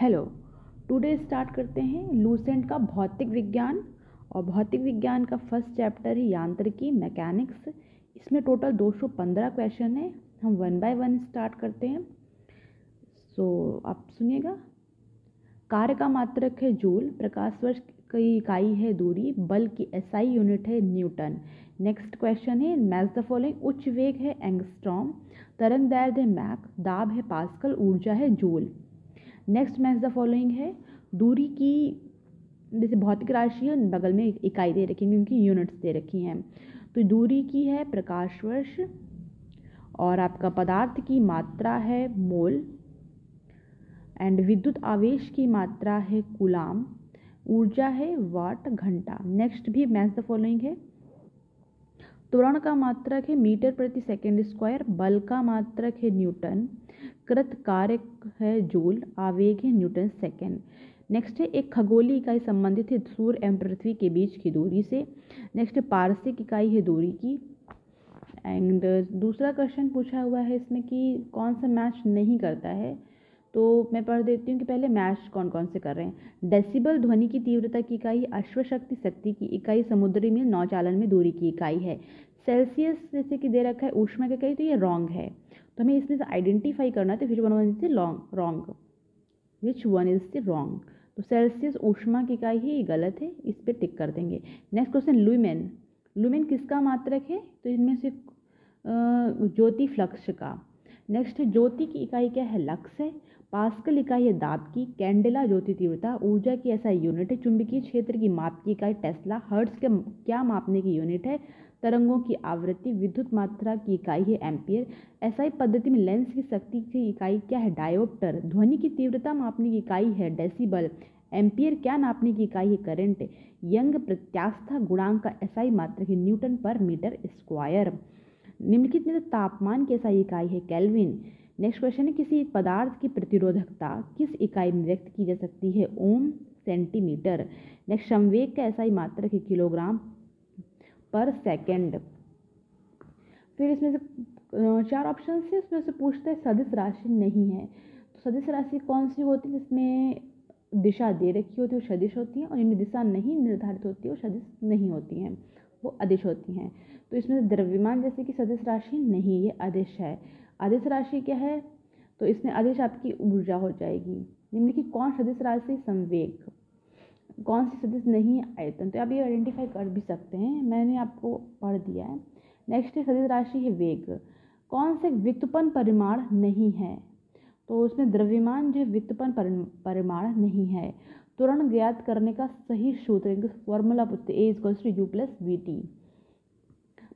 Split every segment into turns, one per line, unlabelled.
Hello today start करते हैं Lucent का भौतिक विज्ञान और भौतिक विज्ञान का फ़र्स्ट चैप्टर है यांत्रिकी मैकेनिक्स इसमें टोटल 215 क्वेश्चन है। हम वन बाय वन स्टार्ट करते हैं। सो so, आप सुनिएगा। कार्य का मात्रक है जूल प्रकाश वर्ष की इकाई है दूरी बल की एसआई यूनिट है न्यूटन। नेक्स्ट क्वेश्चन है मैच द फॉलोइंग उच्च वेग है एंगस्ट्रॉम। तरंग दैर्ध्य मैक दाब है पास्कल ऊर्जा है joule. Next match the following है, दूरी की, जैसे भौतिक राशि है बगल में इकाई दे रखी है उनकी यूनिट्स दे रखी हैं। तो दूरी की है प्रकाश वर्ष और आपका पदार्थ की मात्रा है मोल एंड विद्युत आवेश की मात्रा है कुलाम, ऊर्जा है वाट घंटा। नेक्स्ट भी मैच द फॉलोइंग है त्वरण का मात्रक है मीटर प्रति सेकेंड स्क्वायर, बल का मात्रक है न्यूटन, कृत कार्य है जूल, आवेग है न्यूटन सेकेंड। नेक्स्ट है, एक खगोली इकाई संबंधित है सूर्य एवं पृथ्वी के बीच की दूरी से। नेक्स्ट, पारसिक इकाई है दूरी की। एंड दूसरा क्वेश्चन पूछा हुआ है इसमें कि कौन सा मैच नहीं करता है? तो मैं पढ़ देती हूँ कि पहले मैच कौन कौन से कर रहे हैं। डेसिबल ध्वनि की तीव्रता की इकाई अश्वशक्ति शक्ति की इकाई समुद्री में नौचालन में दूरी की इकाई है। सेल्सियस जैसे कि दे रखा है, ऊष्मा की इकाई तो ये रॉन्ग है। तो हमें इसमें से आइडेंटिफाई करना है तो which one one is the long wrong which one is the wrong तो सेल्सियस ऊष्मा की इकाई है, ये गलत है, इस पर टिक कर देंगे। नेक्स्ट क्वेश्चन लुमेन लुमेन किसका मात्रक है? तो इनमें से ज्योति फ्लक्स का। नेक्स्ट है ज्योति की इकाई क्या है? लक्स है। पास्कल इकाई है दाब की कैंडेला ज्योति तीव्रता, ऊर्जा की ऐसा यूनिट है, चुंबकीय क्षेत्र की माप की इकाई टेस्ला हर्ट्स के क्या मापने की यूनिट है? तरंगों की आवृत्ति, विद्युत मात्रा की इकाई है एम्पियर। ऐसा पद्धति में लेंस की शक्ति की इकाई क्या है? डायोप्टर। ध्वनि की तीव्रता मापने की इकाई है डेसिबल। एम्पियर क्या नापने की इकाई है? करंट। यंग प्रत्यास्था गुणांक का एसआई मात्रा है न्यूटन पर मीटर स्क्वायर। निम्नलिखित में तापमान की ऐसा इकाई है कैलविन। नेक्स्ट क्वेश्चन है, किसी पदार्थ की प्रतिरोधकता किस इकाई में व्यक्त की जा सकती है? ओम सेंटीमीटर। नेक्स्ट संवेग का ऐसा ही मात्रक है किलोग्राम। पर सेकंड फिर इसमें से चार ऑप्शन है उसमें से पूछते हैं, सदिश राशि नहीं है। तो सदिश राशि कौन सी होती है, जिसमें दिशा दे रखी होती है, वो सदिश होती है, और इनमें दिशा नहीं निर्धारित होती है, वो सदिश नहीं होती हैं, वो अदिश होती हैं। तो इसमें द्रव्यमान जैसे कि सदिश राशि नहीं, ये अदिश है। आदेश राशि क्या है? तो इसमें आदेश आपकी ऊर्जा हो जाएगी। निम्नलिखित कौन सदिश राशि? संवेग। कौन सी सदस्य नहीं आयतन तो आप ये आइडेंटिफाई कर भी सकते हैं। मैंने आपको पढ़ दिया है। नेक्स्ट सदिश राशि है वेग। कौन से व्युत्पन्न परिमाण नहीं है? तो उसमें द्रव्यमान जो व्युत्पन्न परिमाण नहीं है। तुरंत ज्ञात करने का सही सूत्र फॉर्मूला पूछते A is to U plus V T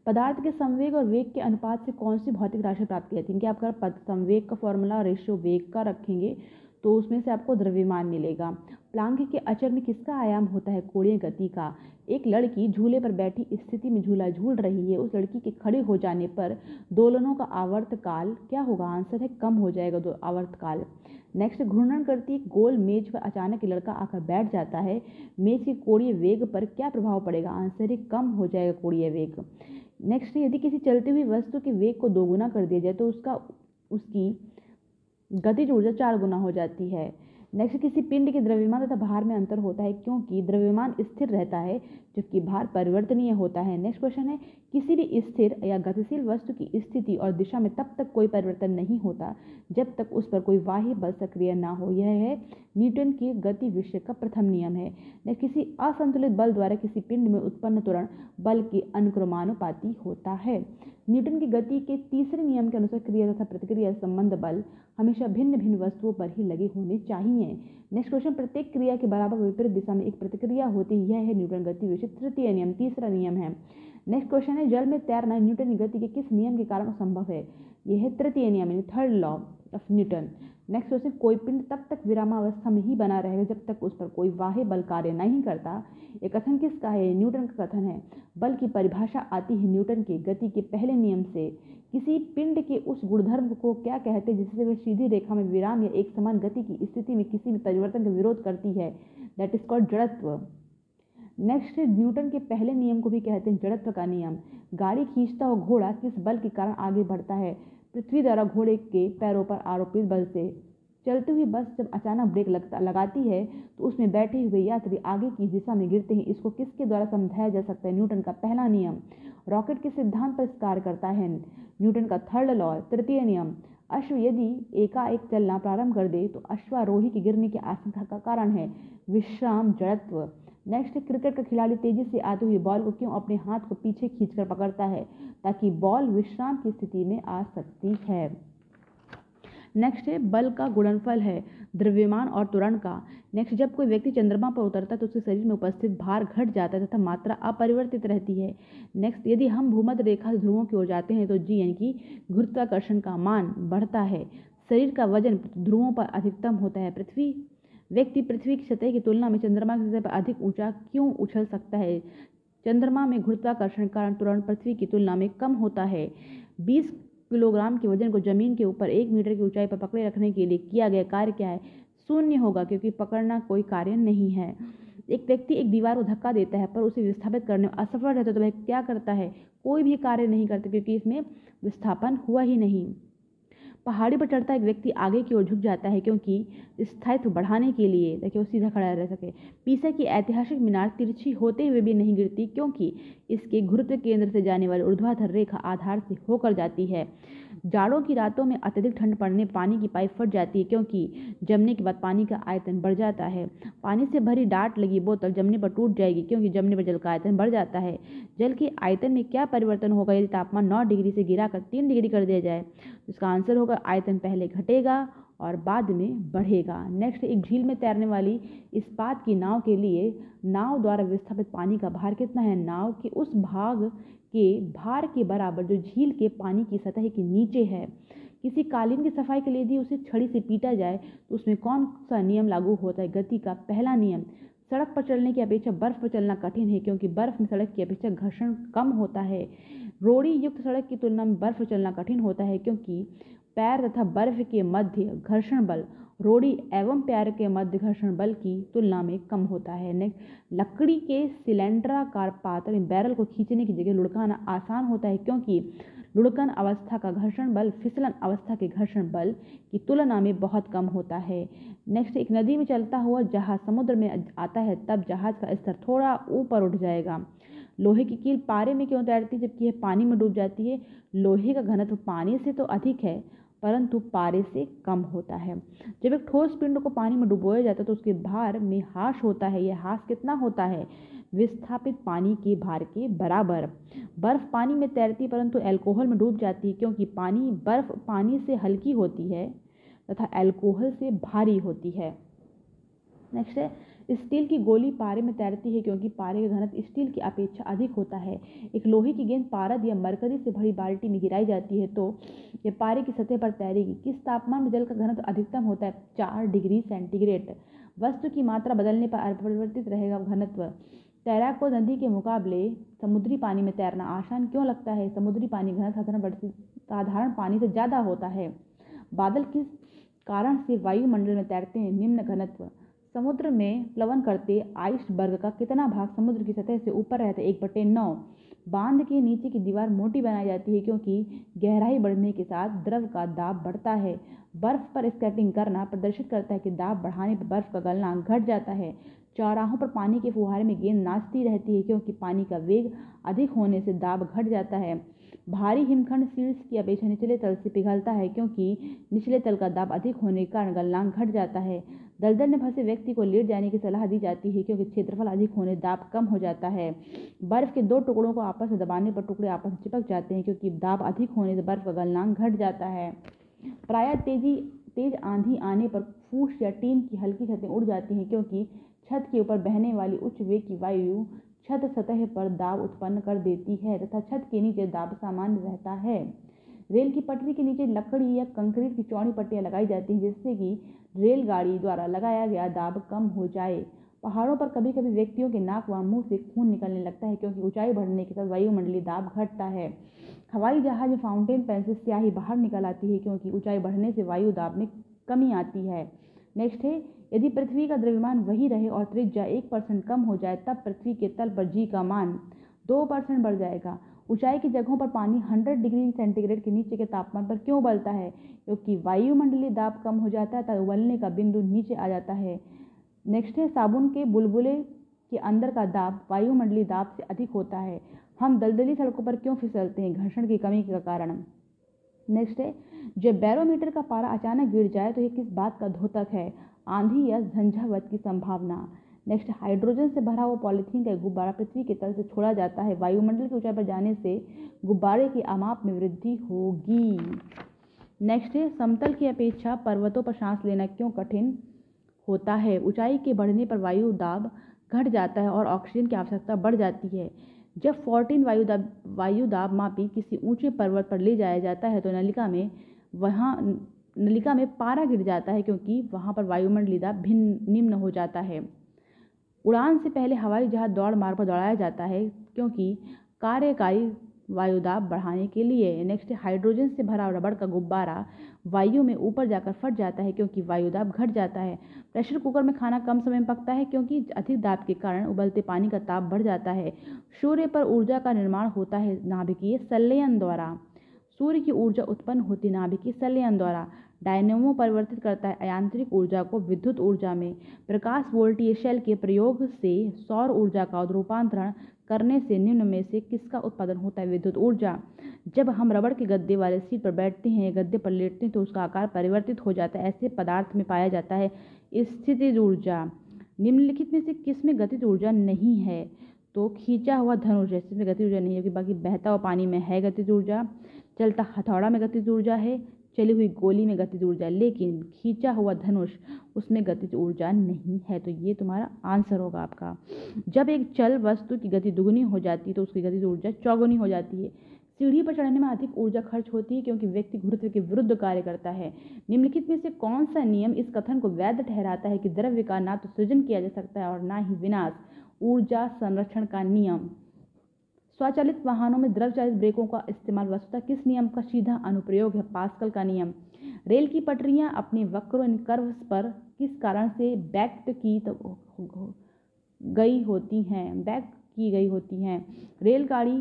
पदार्थ के संवेग और वेग के अनुपात से कौन सी भौतिक राशि प्राप्त की जाती है? कि आप अगर संवेग का फॉर्मूला रेशियो वेग का रखेंगे तो उसमें से आपको द्रव्यमान मिलेगा। प्लांक के अचर में किसका आयाम होता है कोणीय गति का? एक लड़की झूले पर बैठी स्थिति में झूला झूल रही है। उस लड़की के खड़े हो जाने पर दोलनों का आवर्त काल क्या होगा? आंसर है, कम हो जाएगा दो आवर्त काल नेक्स्ट घूर्णन करती एक गोल मेज पर अचानक लड़का आकर बैठ जाता है। मेज के कोणीय वेग पर क्या प्रभाव पड़ेगा? आंसर है, कम हो जाएगा कोणीय वेग। नेक्स्ट यदि किसी चलती हुई वस्तु के वेग को दोगुना कर दिया जाए तो उसका, उसकी गतिज ऊर्जा चार गुना हो जाती है। नेक्स्ट किसी पिंड के द्रव्यमान तथा भार में अंतर होता है, क्योंकि द्रव्यमान स्थिर रहता है जबकि भार परिवर्तनीय होता है। नेक्स्ट क्वेश्चन है, किसी भी स्थिर या गतिशील वस्तु की स्थिति और दिशा में तब तक कोई परिवर्तन नहीं होता, जब तक उस पर कोई बाह्य बल सक्रिय ना हो। यह है, न्यूटन की गति विषय का प्रथम नियम है। न किसी असंतुलित बल द्वारा किसी पिंड में उत्पन्न तुरण बल की अनुक्रमानुपाती होता है। न्यूटन की गति के तीसरे नियम के अनुसार क्रिया तथा प्रतिक्रिया संबंध बल हमेशा भिन्न भिन्न वस्तुओं पर ही लगे होने चाहिए। नेक्स्ट क्वेश्चन प्रत्येक क्रिया के बराबर विपरीत दिशा में एक प्रतिक्रिया होती है, यह है न्यूटन गति विषय तृतीय नियम, तीसरा नियम है। नेक्स्ट क्वेश्चन है, जल में तैरना न्यूटन गति के किस नियम के कारण संभव है? यह है तृतीय नियम, यानी third law of Newton next question कोई पिंड तब तक विरामावस्था में ही बना रहेगा जब तक उस पर कोई वाह्य बल कार्य नहीं करता? ये कथन किसका है? न्यूटन का कथन है। बल की परिभाषा आती है न्यूटन के गति के पहले नियम से। किसी पिंड के उस गुणधर्म को क्या कहते हैं, जिससे वह सीधी रेखा में विराम या एक समान गति की स्थिति में किसी भी परिवर्तन का विरोध करती है? दैट इज़ कॉल्ड जड़त्व। नेक्स्ट न्यूटन के पहले नियम को भी कहते हैं, जड़त्व का नियम। गाड़ी खींचता हुआ घोड़ा किस बल के कारण आगे बढ़ता है? पृथ्वी द्वारा घोड़े के पैरों पर आरोपित बल से। चलती हुई बस जब अचानक ब्रेक लगता, लगाती है तो उसमें बैठे हुए यात्री आगे की दिशा में गिरते हैं। इसको किसके द्वारा समझाया जा सकता है? न्यूटन का पहला नियम। रॉकेट के सिद्धांत पर कार्य करता है। न्यूटन का थर्ड लॉ, तृतीय नियम, अश्व यदि एकाएक चलना प्रारंभ कर दे तो अश्वारोही के गिरने की आशंका का कारण है। विश्राम जड़त्व। नेक्स्ट क्रिकेट का खिलाड़ी तेज़ी से आते हुए बॉल को क्यों अपने हाथ को पीछे खींचकर पकड़ता है? ताकि बॉल विश्राम की स्थिति में आ सकती है। नेक्स्ट है, बल का गुणनफल है, द्रव्यमान और त्वरण का। नेक्स्ट जब कोई व्यक्ति चंद्रमा पर उतरता है तो उसके शरीर में उपस्थित भार घट जाता है तथा मात्रा अपरिवर्तित रहती है। नेक्स्ट यदि हम भूमध्य रेखा ध्रुवों की ओर जाते हैं तो जी यानी कि गुरुत्वाकर्षण का मान बढ़ता है। शरीर का वज़न ध्रुवों पर अधिकतम होता है। पृथ्वी, व्यक्ति पृथ्वी की सतह की तुलना में चंद्रमा की सतह पर अधिक ऊँचा क्यों उछल सकता है? चंद्रमा में गुरुत्वाकर्षण कारण तुरंत पृथ्वी की तुलना में कम होता है। 20 किलोग्राम के वज़न को ज़मीन के ऊपर एक मीटर की ऊंचाई पर पकड़े रखने के लिए किया गया कार्य क्या है? शून्य होगा, क्योंकि पकड़ना कोई कार्य नहीं है। एक व्यक्ति एक दीवार को धक्का देता है, पर उसे विस्थापित करने में असफल रहता है तो वह क्या करता है? कोई भी कार्य नहीं करता, क्योंकि इसमें विस्थापन हुआ ही नहीं। पहाड़ी पर चढ़ता एक व्यक्ति आगे की ओर झुक जाता है क्योंकि स्थायित्व बढ़ाने के लिए ताकि वो सीधा खड़ा रह सके। पीसा की ऐतिहासिक मीनार तिरछी होते हुए भी नहीं गिरती क्योंकि इसके गुरुत्व केंद्र से जाने वाली ऊर्ध्वाधर रेखा आधार से होकर जाती है। जाड़ों की रातों में अत्यधिक ठंड पड़ने, पानी की पाइप फट जाती है क्योंकि जमने के बाद पानी का आयतन बढ़ जाता है। पानी से भरी डाट लगी बोतल जमने पर टूट जाएगी क्योंकि जमने पर जल का आयतन बढ़ जाता है। जल के आयतन में क्या परिवर्तन होगा यदि तापमान नौ डिग्री से गिरा कर तीन डिग्री कर दिया जाए? इसका आंसर होगा आयतन पहले घटेगा और बाद में बढ़ेगा। नेक्स्ट एक झील में तैरने वाली इस्पात की नाव के लिए नाव द्वारा विस्थापित पानी का भार कितना है? नाव के उस भाग के भार के बराबर जो झील के पानी की सतह के नीचे है। किसी कालीन की सफ़ाई के लिए यदि उसे छड़ी से पीटा जाए तो उसमें कौन सा नियम लागू होता है? गति का पहला नियम। सड़क पर चलने की अपेक्षा बर्फ़ पर चलना कठिन है, क्योंकि बर्फ़ में सड़क की अपेक्षा घर्षण कम होता है। रोड़ी युक्त सड़क की तुलना में बर्फ़ चलना कठिन होता है क्योंकि पैर तथा बर्फ़ के मध्य घर्षण बल रोड़ी एवं पैर के मध्य घर्षण बल की तुलना में कम होता है। नेक्स्ट लकड़ी के सिलेंडराकार पात्र बैरल को खींचने की जगह लुढ़काना आसान होता है क्योंकि लुढ़कन अवस्था का घर्षण बल, फिसलन अवस्था के घर्षण बल की तुलना में बहुत कम होता है। नेक्स्ट, एक नदी में चलता हुआ जहाज़ समुद्र में आता है, तब जहाज़ का स्तर थोड़ा ऊपर उठ जाएगा। लोहे की कील पारे में क्यों तैरती है? जबकि यह पानी में डूब जाती है। लोहे का घनत्व पानी से तो अधिक है, परंतु पारे से कम होता है। जब एक ठोस पिंड को पानी में डुबोया जाता है तो उसके भार में हाश होता है। यह हाश कितना होता है? विस्थापित पानी के भार के बराबर। बर्फ़ पानी में तैरती परंतु अल्कोहल में डूब जाती है, क्योंकि पानी बर्फ़ पानी से हल्की होती है तथा अल्कोहल से भारी होती है। नेक्स्ट है स्टील की गोली पारे में तैरती है क्योंकि पारे का घनत्व स्टील की अपेक्षा अधिक होता है। एक लोहे की गेंद पारद या मरकरी से भरी बाल्टी में गिराई जाती है तो यह पारे की सतह पर तैरेगी। किस तापमान में जल का घनत्व अधिकतम होता है? चार डिग्री सेंटीग्रेड। वस्तु की मात्रा बदलने पर अपरिवर्तित रहेगा घनत्व। तैराक को नदी के मुकाबले समुद्री पानी में तैरना आसान क्यों लगता है? समुद्री पानी घन साधारण साधारण पानी से ज़्यादा होता है। बादल किस कारण से वायुमंडल में तैरते हैं? निम्न घनत्व। समुद्र में प्लवन करते आइसबर्ग का कितना भाग समुद्र की सतह से ऊपर रहता? है एक बटे नौ। बाँध के नीचे की दीवार मोटी बनाई जाती है क्योंकि गहराई बढ़ने के साथ द्रव का दाब बढ़ता है। बर्फ़ पर स्केटिंग करना प्रदर्शित करता है कि दाब बढ़ाने पर बर्फ़ का गलना घट जाता है। चौराहों पर पानी के फुहारे में गेंद नाचती रहती है क्योंकि पानी का वेग अधिक होने से दाब घट जाता है। भारी हिमखंड शीर्ष की अपेक्षा निचले तल से पिघलता है क्योंकि निचले तल का दाब अधिक होने के कारण गलनांक घट जाता है। दलदल में फंसे व्यक्ति को लेट जाने की सलाह दी जाती है क्योंकि क्षेत्रफल अधिक होने, दाब कम हो जाता है। बर्फ़ के दो टुकड़ों को आपस में दबाने पर टुकड़े आपस में चिपक जाते हैं क्योंकि दाब अधिक होने से बर्फ़ का गलनांक घट जाता है। प्राय तेज़ी, तेज आंधी आने पर फूस या टीन की हल्की छतें उड़ जाती हैं क्योंकि छत के ऊपर बहने वाली उच्च वेग की वायु छत सतह पर दाब उत्पन्न कर देती है तथा छत के नीचे दाब सामान्य रहता है। रेल की पटरी के नीचे लकड़ी या कंक्रीट की चौड़ी पट्टियाँ लगाई जाती हैं, जिससे कि रेलगाड़ी द्वारा लगाया गया दाब कम हो जाए। पहाड़ों पर कभी कभी व्यक्तियों के नाक व मुँह से खून निकलने लगता है, क्योंकि ऊंचाई बढ़ने के साथ वायुमंडलीय दाब घटता है। हवाई जहाज़ फाउंटेन पेन से स्याही बाहर निकल आती है, क्योंकि ऊंचाई बढ़ने से वायु दाब में कमी आती है। नेक्स्ट है, यदि पृथ्वी का द्रव्यमान वही रहे और त्रिज्या एक परसेंट कम हो जाए, तब पृथ्वी के तल पर जी का मान दो परसेंट बढ़ जाएगा। ऊंचाई की जगहों पर पानी 100 डिग्री सेंटीग्रेड के नीचे के तापमान पर क्यों उबलता है? क्योंकि वायुमंडलीय दाब कम हो जाता है तब उबलने का बिंदु नीचे आ जाता है। नेक्स्ट है, साबुन के बुलबुले के अंदर का दाब वायुमंडलीय दाब से अधिक होता है। हम दलदली सड़कों पर क्यों फिसलते हैं? घर्षण की कमी का कारण। नेक्स्ट है, जब बैरोमीटर का पारा अचानक गिर जाए तो ये किस बात का धोतक है? आंधी या झंझावत की संभावना। नेक्स्ट हाइड्रोजन से भरा हुआ पॉलीथीन का गुब्बारा पृथ्वी की तरफ़ से छोड़ा जाता है। वायुमंडल की ऊंचाई पर जाने से गुब्बारे की अमाप में वृद्धि होगी। नेक्स्ट है, समतल की अपेक्षा पर्वतों पर सांस लेना क्यों कठिन होता है? ऊंचाई के बढ़ने पर वायु दाब घट जाता है और ऑक्सीजन की आवश्यकता बढ़ जाती है। जब फोर्टीन वायु वायुदाब मापी किसी ऊँचे पर्वत पर ले जाया जाता है तो नलिका में वहाँ, नलिका में पारा गिर जाता है क्योंकि वहाँ पर वायुमंडलीय दाब भिन्न, निम्न हो जाता है। उड़ान से पहले हवाई जहाज़ दौड़ मार्ग पर दौड़ाया जाता है, क्योंकि कार्यकारी वायुदाब बढ़ाने के लिए। नेक्स्ट हाइड्रोजन से भरा रबड़ का गुब्बारा वायु में ऊपर जाकर फट जाता है क्योंकि वायुदाब घट जाता है। प्रेशर कुकर में खाना कम समय में पकता है क्योंकि अधिक दाब के कारण उबलते पानी का ताप बढ़ जाता है। सूर्य पर ऊर्जा का निर्माण होता है नाभिकीय संलयन द्वारा। सूर्य की ऊर्जा उत्पन्न होती नाभिकीय संलयन द्वारा। डायनेमो परिवर्तित करता है यांत्रिक ऊर्जा को विद्युत ऊर्जा में। प्रकाश वोल्टीय शेल के प्रयोग से सौर ऊर्जा का रूपांतरण करने से निम्न में से किसका उत्पादन होता है? विद्युत ऊर्जा। जब हम रबड़ के गद्दे वाले सीट पर बैठते हैं, या गद्दे पर लेटते हैं तो उसका आकार परिवर्तित हो जाता है। ऐसे पदार्थ में पाया जाता है स्थितिज ऊर्जा। निम्नलिखित में से किसमें गतिज ऊर्जा नहीं है? तो खींचा हुआ धनुष है जिसमें गतिज ऊर्जा नहीं है बाकी बहता हुआ पानी में है गतिज ऊर्जा। चलता हथौड़ा में गतिज ऊर्जा है चली हुई गोली में गतिज ऊर्जा, लेकिन खींचा हुआ धनुष, उसमें गतिज ऊर्जा नहीं है। तो ये तुम्हारा आंसर होगा आपका। जब एक चल वस्तु की गति दुगुनी हो जाती है तो उसकी गतिज ऊर्जा चौगुनी हो जाती है। सीढ़ी पर चढ़ने में अधिक ऊर्जा खर्च होती है, क्योंकि व्यक्ति गुरुत्व के विरुद्ध कार्य करता है। निम्नलिखित में से कौन सा नियम इस कथन को वैध ठहराता है कि द्रव्य का ना तो सृजन किया जा सकता है और ना ही विनाश? ऊर्जा संरक्षण का नियम। स्वचालित वाहनों में द्रव चालित ब्रेकों का इस्तेमाल वस्तुतः किस नियम का सीधा अनुप्रयोग है? पास्कल का नियम। रेल की पटरियाँ अपने वक्रों इन कर्व्स पर किस कारण से बैक्ट की गई होती हैं? बैक की गई होती हैं। रेलगाड़ी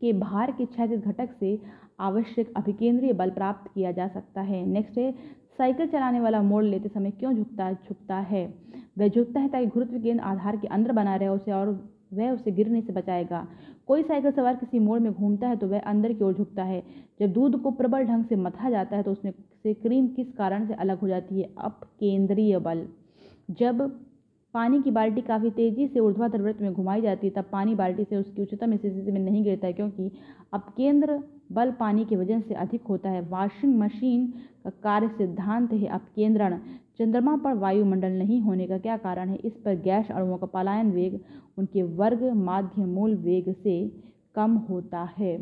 के भार के क्षैतिज घटक से आवश्यक अभिकेंद्रीय बल प्राप्त किया जा सकता है। नेक्स्ट है साइकिल चलाने वाला मोड़ लेते समय क्यों झुकता झुकता है? वह झुकता है ताकि गुरुत्व केंद्र आधार के अंदर बना रहे उसे और वह उसे गिरने से बचाएगा। कोई साइकिल सवार किसी मोड़ में घूमता है तो वह अंदर की ओर झुकता है। जब दूध को प्रबल ढंग से मथा जाता है तो उसमें से क्रीम किस कारण से अलग हो जाती है? अप केंद्रीय बल। जब पानी की बाल्टी काफ़ी तेज़ी से ऊर्ध्वाधर वृत्त में घुमाई जाती है, तब पानी बाल्टी से उसकी उच्चतम स्थिति में नहीं गिरता है, क्योंकि अब केंद्र बल पानी के वज़न से अधिक होता है। वॉशिंग मशीन का कार्य सिद्धांत है अपकेंद्रण। चंद्रमा पर वायुमंडल नहीं होने का क्या कारण है? इस पर गैस अणुओं का पलायन वेग, उनके वर्ग माध्य मूल वेग से कम होता है।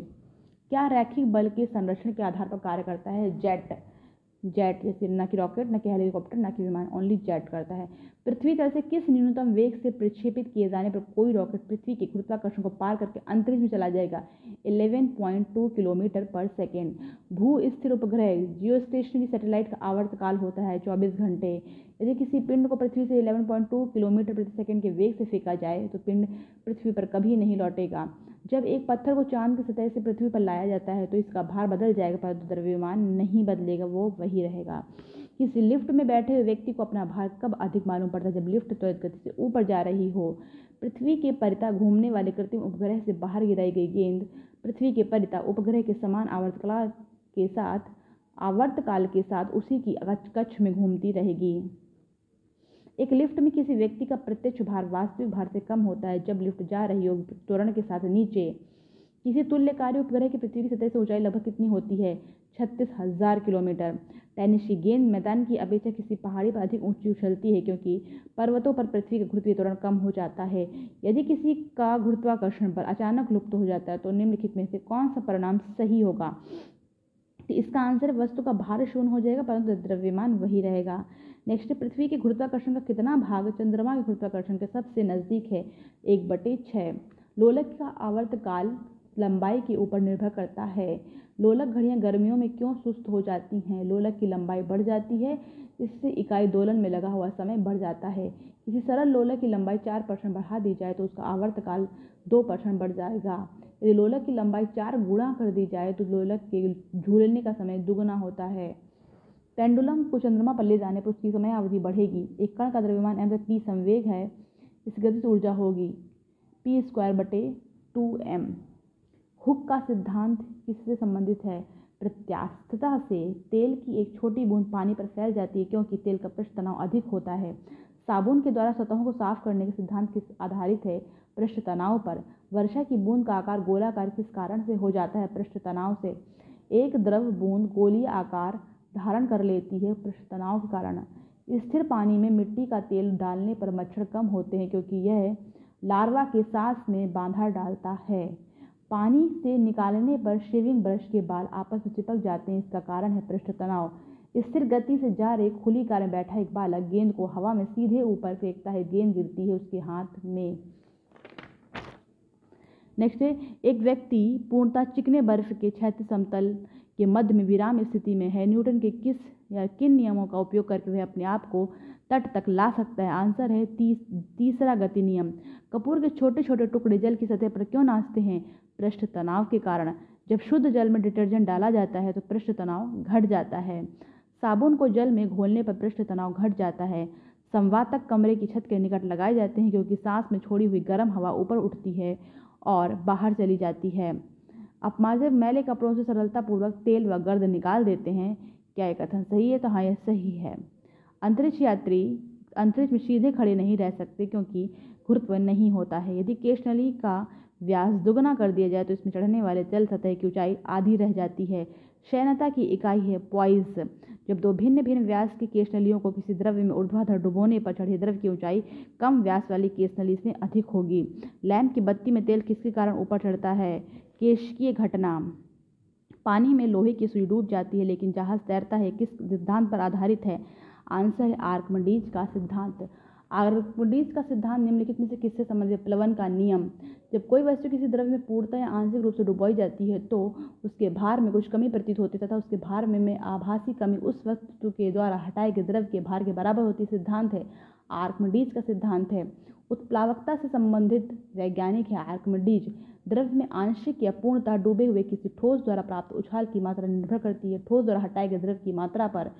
क्या रैखिक बल के संरक्षण के आधार पर कार्य करता है? जेट जेट जैसे न कि रॉकेट, न कि हेलीकॉप्टर, न कि विमान, ओनली जेट करता है। पृथ्वी तल से किस न्यूनतम वेग से प्रक्षेपित किए जाने पर कोई रॉकेट पृथ्वी के गुरुत्वाकर्षण को पार करके अंतरिक्ष में चला जाएगा? 11.2 किलोमीटर पर सेकेंड। भू स्थिर उपग्रह जियो स्टेशनरी सैटेलाइट का आवर्तकाल होता है 24 घंटे। यदि किसी पिंड को पृथ्वी से 11.2 किलोमीटर प्रति सेकेंड के वेग से फेंका जाए तो पिंड पृथ्वी पर कभी नहीं लौटेगा। जब एक पत्थर को चाँद की सतह से पृथ्वी पर लाया जाता है तो इसका भार बदल जाएगा, परंतु द्रव्यमान नहीं बदलेगा, वो वही रहेगा। किसी लिफ्ट में बैठे हुए व्यक्ति को अपना भार कब अधिक मालूम पड़ता है? जब लिफ्ट त्वरित गति से ऊपर जा रही हो। पृथ्वी के परिता घूमने वाले कृत्रिम उपग्रह से बाहर गिराई गई गेंद। पृथ्वी के परिता उपग्रह के समान आवर्तकाल के साथ, आवर्तकाल के साथ उसी की कक्ष में घूमती रहेगी। एक लिफ्ट में किसी व्यक्ति का प्रत्यक्ष भार वास्तविक भार से कम होता है। जब लिफ्ट जा रही हो, त्वरण के साथ नीचे, किसी तुल्यकारी उपग्रह की पृथ्वी की सतह से ऊंचाई लगभग कितनी होती है? छत्तीस हज़ार किलोमीटर। टेनिस की गेंद मैदान की अपेक्षा किसी पहाड़ी पर अधिक ऊँची उछलती है क्योंकि पर्वतों पर पृथ्वी का गुरुत्वीय त्वरण कम हो जाता है। यदि किसी का गुरुत्वाकर्षण पर अचानक लुप्त हो जाता है तो निम्नलिखित में से कौन सा परिणाम सही होगा? तो इसका आंसर वस्तु का भार शून्य हो जाएगा, परंतु द्रव्यमान वही रहेगा। नेक्स्ट पृथ्वी के गुरुत्वाकर्षण का कितना भाग चंद्रमा के गुरुत्वाकर्षण के सबसे नज़दीक है? एक बटे छः लोलक का आवर्तकाल लंबाई के ऊपर निर्भर करता है। लोलक घड़ियाँ गर्मियों में क्यों सुस्त हो जाती हैं? लोलक की लंबाई बढ़ जाती है इससे इकाई दोलन में लगा हुआ समय बढ़ जाता है। किसी सरल लोलक की लंबाई चार परसेंट बढ़ा दी जाए तो उसका आवर्तकाल दो परसेंट बढ़ जाएगा। यदि लोलक की लंबाई चार गुणा कर दी जाए तो लोलक के झूलने का समय दुगुना होता है। पेंडुलम को चंद्रमा पर ले जाने पर उसकी समय अवधि बढ़ेगी। एक कण का द्रव्यमान एम पी संवेग है, इस गतिज ऊर्जा होगी। पी स्क्वायर बटे टू एम। हुक का सिद्धांत किससे संबंधित है? प्रत्यास्थता से। तेल की एक छोटी बूंद पानी पर फैल जाती है क्योंकि तेल का पृष्ठ तनाव अधिक होता है। साबुन के द्वारा सतहों को साफ़ करने के सिद्धांत किस आधारित है? पृष्ठ तनाव पर। वर्षा की बूंद का आकार गोलाकार किस कारण से हो जाता है? पृष्ठ तनाव से। एक द्रव बूंद गोलीय आकार धारण कर लेती है पृष्ठ तनाव के कारण। स्थिर पानी में मिट्टी का तेल डालने पर मच्छर कम होते हैं क्योंकि यह लार्वा के सांस में बांधा डालता है। पानी से निकालने पर शेविंग ब्रश के बाल आपस में चिपक जाते हैं। इसका कारण है पृष्ठ तनाव। स्थिर गति से जा रहे खुली कार में बैठा एक बालक गेंद को हवा में सीधे ऊपर फेंकता है। गेंद गिरती है उसके हाथ में। नेक्स्ट है, एक व्यक्ति पूर्णतः चिकने बर्फ़ के क्षैतिज समतल के मध्य में विराम स्थिति में है। न्यूटन के किस या किन नियमों का उपयोग करके वह अपने आप को तट तक ला सकता है। आंसर है तीस, तीसरा गति नियम। कपूर के छोटे छोटे टुकड़े जल की सतह पर क्यों नाचते हैं? पृष्ठ तनाव के कारण। जब शुद्ध जल में डिटर्जेंट डाला जाता है तो पृष्ठ तनाव घट जाता है। साबुन को जल में घोलने पर पृष्ठ तनाव घट जाता है। संवातक कमरे की छत के निकट लगाए जाते हैं क्योंकि सांस में छोड़ी हुई गर्म हवा ऊपर उठती है और बाहर चली जाती है। अपमाजिब मैले कपड़ों से सरलतापूर्वक तेल व गर्द निकाल देते हैं। क्या यह कथन सही है? तो हाँ यह सही है। अंतरिक्ष यात्री, अंतरिक्ष में सीधे खड़े नहीं रह सकते क्योंकि गुरुत्व नहीं होता है। यदि केश नली का व्यास दुगना कर दिया जाए तो इसमें चढ़ने वाले जल सतह की ऊंचाई आधी रह जाती है। शयनता की इकाई है पॉइज। जब दो भिन्न भिन्न व्यास की केश नलियों को किसी द्रव्य में ऊर्ध्वाधर डुबोने पर चढ़े द्रव्य की ऊंचाई कम व्यास वाली केश नली से अधिक होगी। लैंप की बत्ती में तेल किसके कारण ऊपर चढ़ता है? केशकीय घटना। पानी में लोहे की सुई डूब जाती है, लेकिन जहाज़ तैरता है, किस सिद्धांत पर आधारित है? आंसर है आर्कमडीज का सिद्धांत। आर्कमडीज का सिद्धांत निम्नलिखित में से किससे संबंधित प्लवन का नियम। जब कोई वस्तु किसी द्रव्य में पूर्णतः या आंशिक रूप से डुबोई जाती है तो उसके भार में कुछ कमी प्रतीत होती है तथा उसके भार में, में आभासी कमी उस वस्तु के द्वारा हटाए गए द्रव्य के भार के बराबर होती सिद्धांत है। आर्कमडीज का सिद्धांत है। उत्प्लावकता से संबंधित वैज्ञानिक है आर्कमडीज। द्रव्य में आंशिक या पूर्णतः डूबे हुए किसी ठोस द्वारा प्राप्त उछाल की मात्रा निर्भर करती है। ठोस द्वारा हटाए गए द्रव्य की मात्रा पर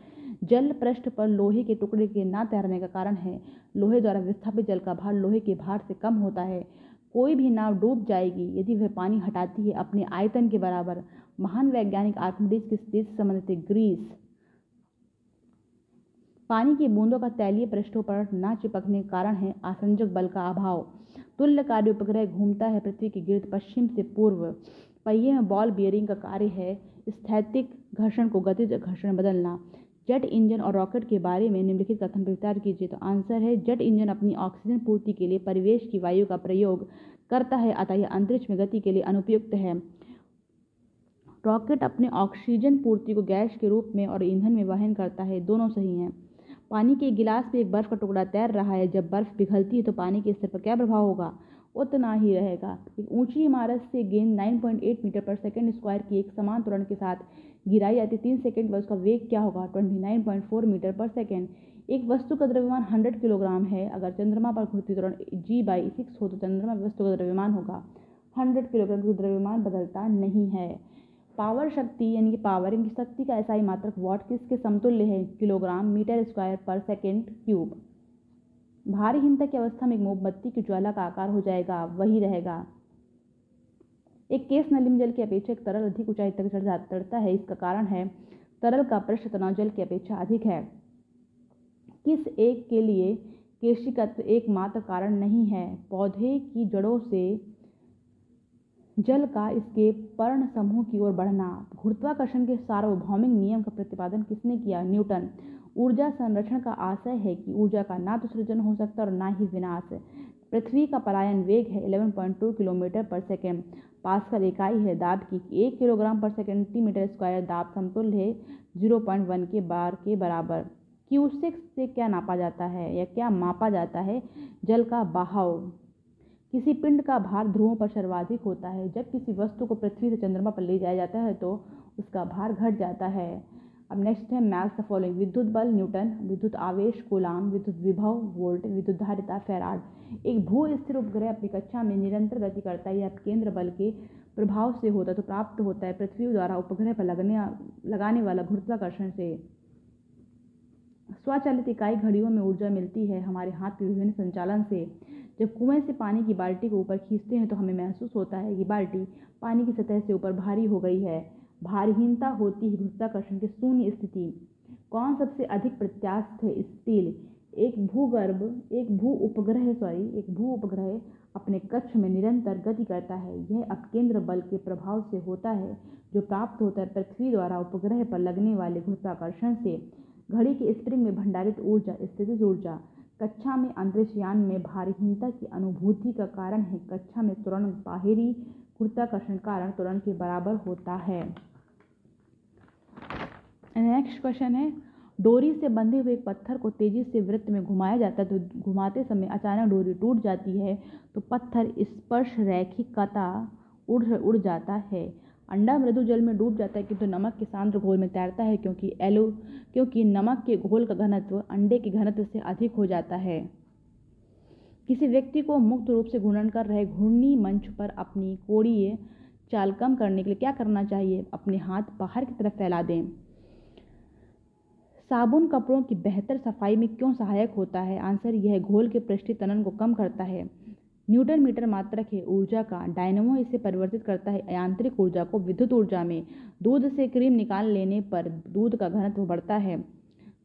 जल पृष्ठ पर लोहे के टुकड़े के ना तैरने का कारण है। लोहे द्वारा विस्थापित जल का भार लोहे के भार से कम होता है। कोई भी नाव डूब जाएगी यदि वह पानी हटाती है अपने आयतन के बराबर। महान वैज्ञानिक आर्कमिडीज किस देश से संबंधित है ग्रीस। पानी की बूंदों का तैलीय पृष्ठों पर न चिपकने के कारण है आसंजक बल का अभाव। तुल्य कार्य उपग्रह घूमता है पृथ्वी के गिर्द पश्चिम से पूर्व। पहिए में बॉल बियरिंग का कार्य है स्थैतिक घर्षण को गतिज घर्षण बदलना। जेट इंजन और रॉकेट के बारे में निम्नलिखित कथन पर विचार कीजिए तो आंसर है, जेट इंजन अपनी ऑक्सीजन पूर्ति के लिए परिवेश की वायु का प्रयोग करता है, अतः यह अंतरिक्ष में गति के लिए अनुपयुक्त है। रॉकेट अपने ऑक्सीजन पूर्ति को गैस के रूप में और ईंधन में वहन करता है, दोनों सही हैं। पानी के गिलास में एक बर्फ़ का टुकड़ा तैर रहा है, जब बर्फ़ पिघलती है तो पानी के स्तर पर क्या प्रभाव होगा? उतना ही रहेगा। एक ऊँची इमारत से गेंद 9.8 मीटर पर सेकंड स्क्वायर की एक समान त्वरण के साथ गिराई जाती तीन सेकंड बाद उसका वेग क्या होगा? 29.4 मीटर पर सेकंड। एक वस्तु का द्रव्यमान 100 किलोग्राम है। अगर चंद्रमा पर घूर्ती त्वरण जी बाई सिक्स हो तो चंद्रमा वस्तु का द्रव्यमान होगा। 100 किलोग्राम का द्रव्यमान बदलता नहीं है। पावर शक्ति, यानी कि पावरिंग की शक्ति का ऐसा ही मात्रक वॉट किसके समतुल्य है, किलोग्राम मीटर स्क्वायर पर सेकेंड क्यूब भारीहीनता की अवस्था में एक मोमबत्ती की ज्वाला का आकार हो जाएगा, वही रहेगा। एक केस नली में जल की अपेक्षा एक तरल अधिक ऊंचाई तक चढ़ चढ़ता है। इसका कारण है, तरल का पृष्ठ तनाव जल की अपेक्षा अधिक है। किस एक के लिए केशिकत्व एकमात्र कारण नहीं है? पौधे की जड़ों से जल का इसके पर्ण समूह की ओर बढ़ना। गुरुत्वाकर्षण के सार्वभौमिक नियम का प्रतिपादन किसने किया? न्यूटन। ऊर्जा संरक्षण का आशय है कि ऊर्जा का ना तो सृजन हो सकता और ना ही विनाश। पृथ्वी का पलायन वेग है 11.2 किलोमीटर पर सेकेंड पास्कल इकाई है दाब की एक किलोग्राम पर सेकेंड सेंटीमीटर स्क्वायर दाब समतुल्य है 0.1 के बार के बराबर. क्यूसेक्स से क्या नापा जाता है या क्या मापा जाता है? जल का बहाव. किसी पिंड का भार ध्रुवों पर सर्वाधिक होता है. जब किसी वस्तु को पृथ्वी से चंद्रमा पर ले जाया जाता है तो उसका भार घट जाता है। अब नेक्स्ट है मैथ द फॉलोइंग विद्युत बल न्यूटन, विद्युत आवेश, कोलाम, विद्युत विभव, वोल्ट विद्युत धारिता फेराड। एक भू स्थिर उपग्रह अपनी कक्षा में निरंतर गति करता है, यह केंद्र बल के प्रभाव से होता है तो प्राप्त होता है पृथ्वी द्वारा उपग्रह पर लगने, लगाने वाला गुरुत्वाकर्षण से। स्वचालित इकाई घड़ियों में ऊर्जा मिलती है हमारे हाथ के विभिन्न संचालन से। जब कुएँ से पानी की बाल्टी को ऊपर खींचते हैं तो हमें महसूस होता है कि बाल्टी पानी की सतह से ऊपर भारी हो गई है। भारहीनता होती है गुरुत्वाकर्षण की शून्य स्थिति। कौन सबसे अधिक प्रत्यास्थ है स्टील? एक भूगर्भ, एक भू उपग्रह सॉरी एक भू उपग्रह अपने कक्ष में निरंतर गति करता है। यह अपकेंद्र बल के प्रभाव से होता है, जो प्राप्त होता है पृथ्वी द्वारा उपग्रह पर लगने वाले गुरुत्वाकर्षण से। घड़ी के स्प्रिंग में भंडारित ऊर्जा, स्थितिज ऊर्जा। कक्षा में अंतरिक्षयान में भारहीनता की अनुभूति का कारण है। कक्षा में तुरंत बाहरी गुरुत्वाकर्षण कारण तुरंत के बराबर होता है। नेक्स्ट क्वेश्चन है डोरी से बंधे हुए एक पत्थर को तेज़ी से वृत्त में घुमाया जाता है तो घुमाते समय अचानक डोरी टूट जाती है तो पत्थर स्पर्श रैखिकता उड़ उड़ जाता है। अंडा मृदु जल में डूब जाता है, किंतु तो नमक के सांद्र घोल में तैरता है, क्योंकि एलो, क्योंकि नमक के घोल का घनत्व अंडे के घनत्व से अधिक हो जाता है। किसी व्यक्ति को मुक्त रूप से घूर्णन कर रहे घूर्णी मंच पर अपनी कोड़ीय चाल कम करने के लिए क्या करना चाहिए? अपने हाथ बाहर की तरफ़ फैला दें। साबुन कपड़ों की बेहतर सफ़ाई में क्यों सहायक होता है? आंसर, यह घोल के पृष्ठी तनन को कम करता है। न्यूटन मीटर मात्रक है ऊर्जा का। डायनमो इसे परिवर्तित करता है यांत्रिक ऊर्जा को विद्युत ऊर्जा में। दूध से क्रीम निकाल लेने पर दूध का घनत्व बढ़ता है।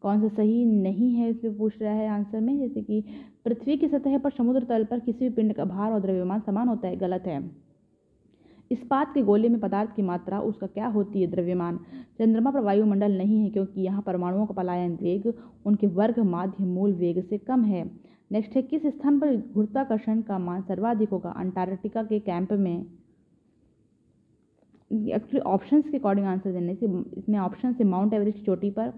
कौन सा सही नहीं है इसमें पूछ रहा है आंसर में, जैसे कि पृथ्वी की सतह पर समुद्र तल पर किसी भी पिंड का भार और द्रव्यमान समान होता है, गलत है। इस्पात के गोले में पदार्थ की मात्रा, उसका क्या होती है द्रव्यमान? चंद्रमा पर वायुमंडल नहीं है, क्योंकि यहाँ परमाणुओं का पलायन वेग, उनके वर्ग माध्य मूल वेग से कम है। नेक्स्ट है, किस स्थान पर गुरुत्वाकर्षण का मान सर्वाधिक होगा? अंटार्कटिका के कैंप में। एक्चुअली ऑप्शंस के अकॉर्डिंग आंसर देने से, इसमें ऑप्शन है माउंट एवरेस्ट की चोटी पर,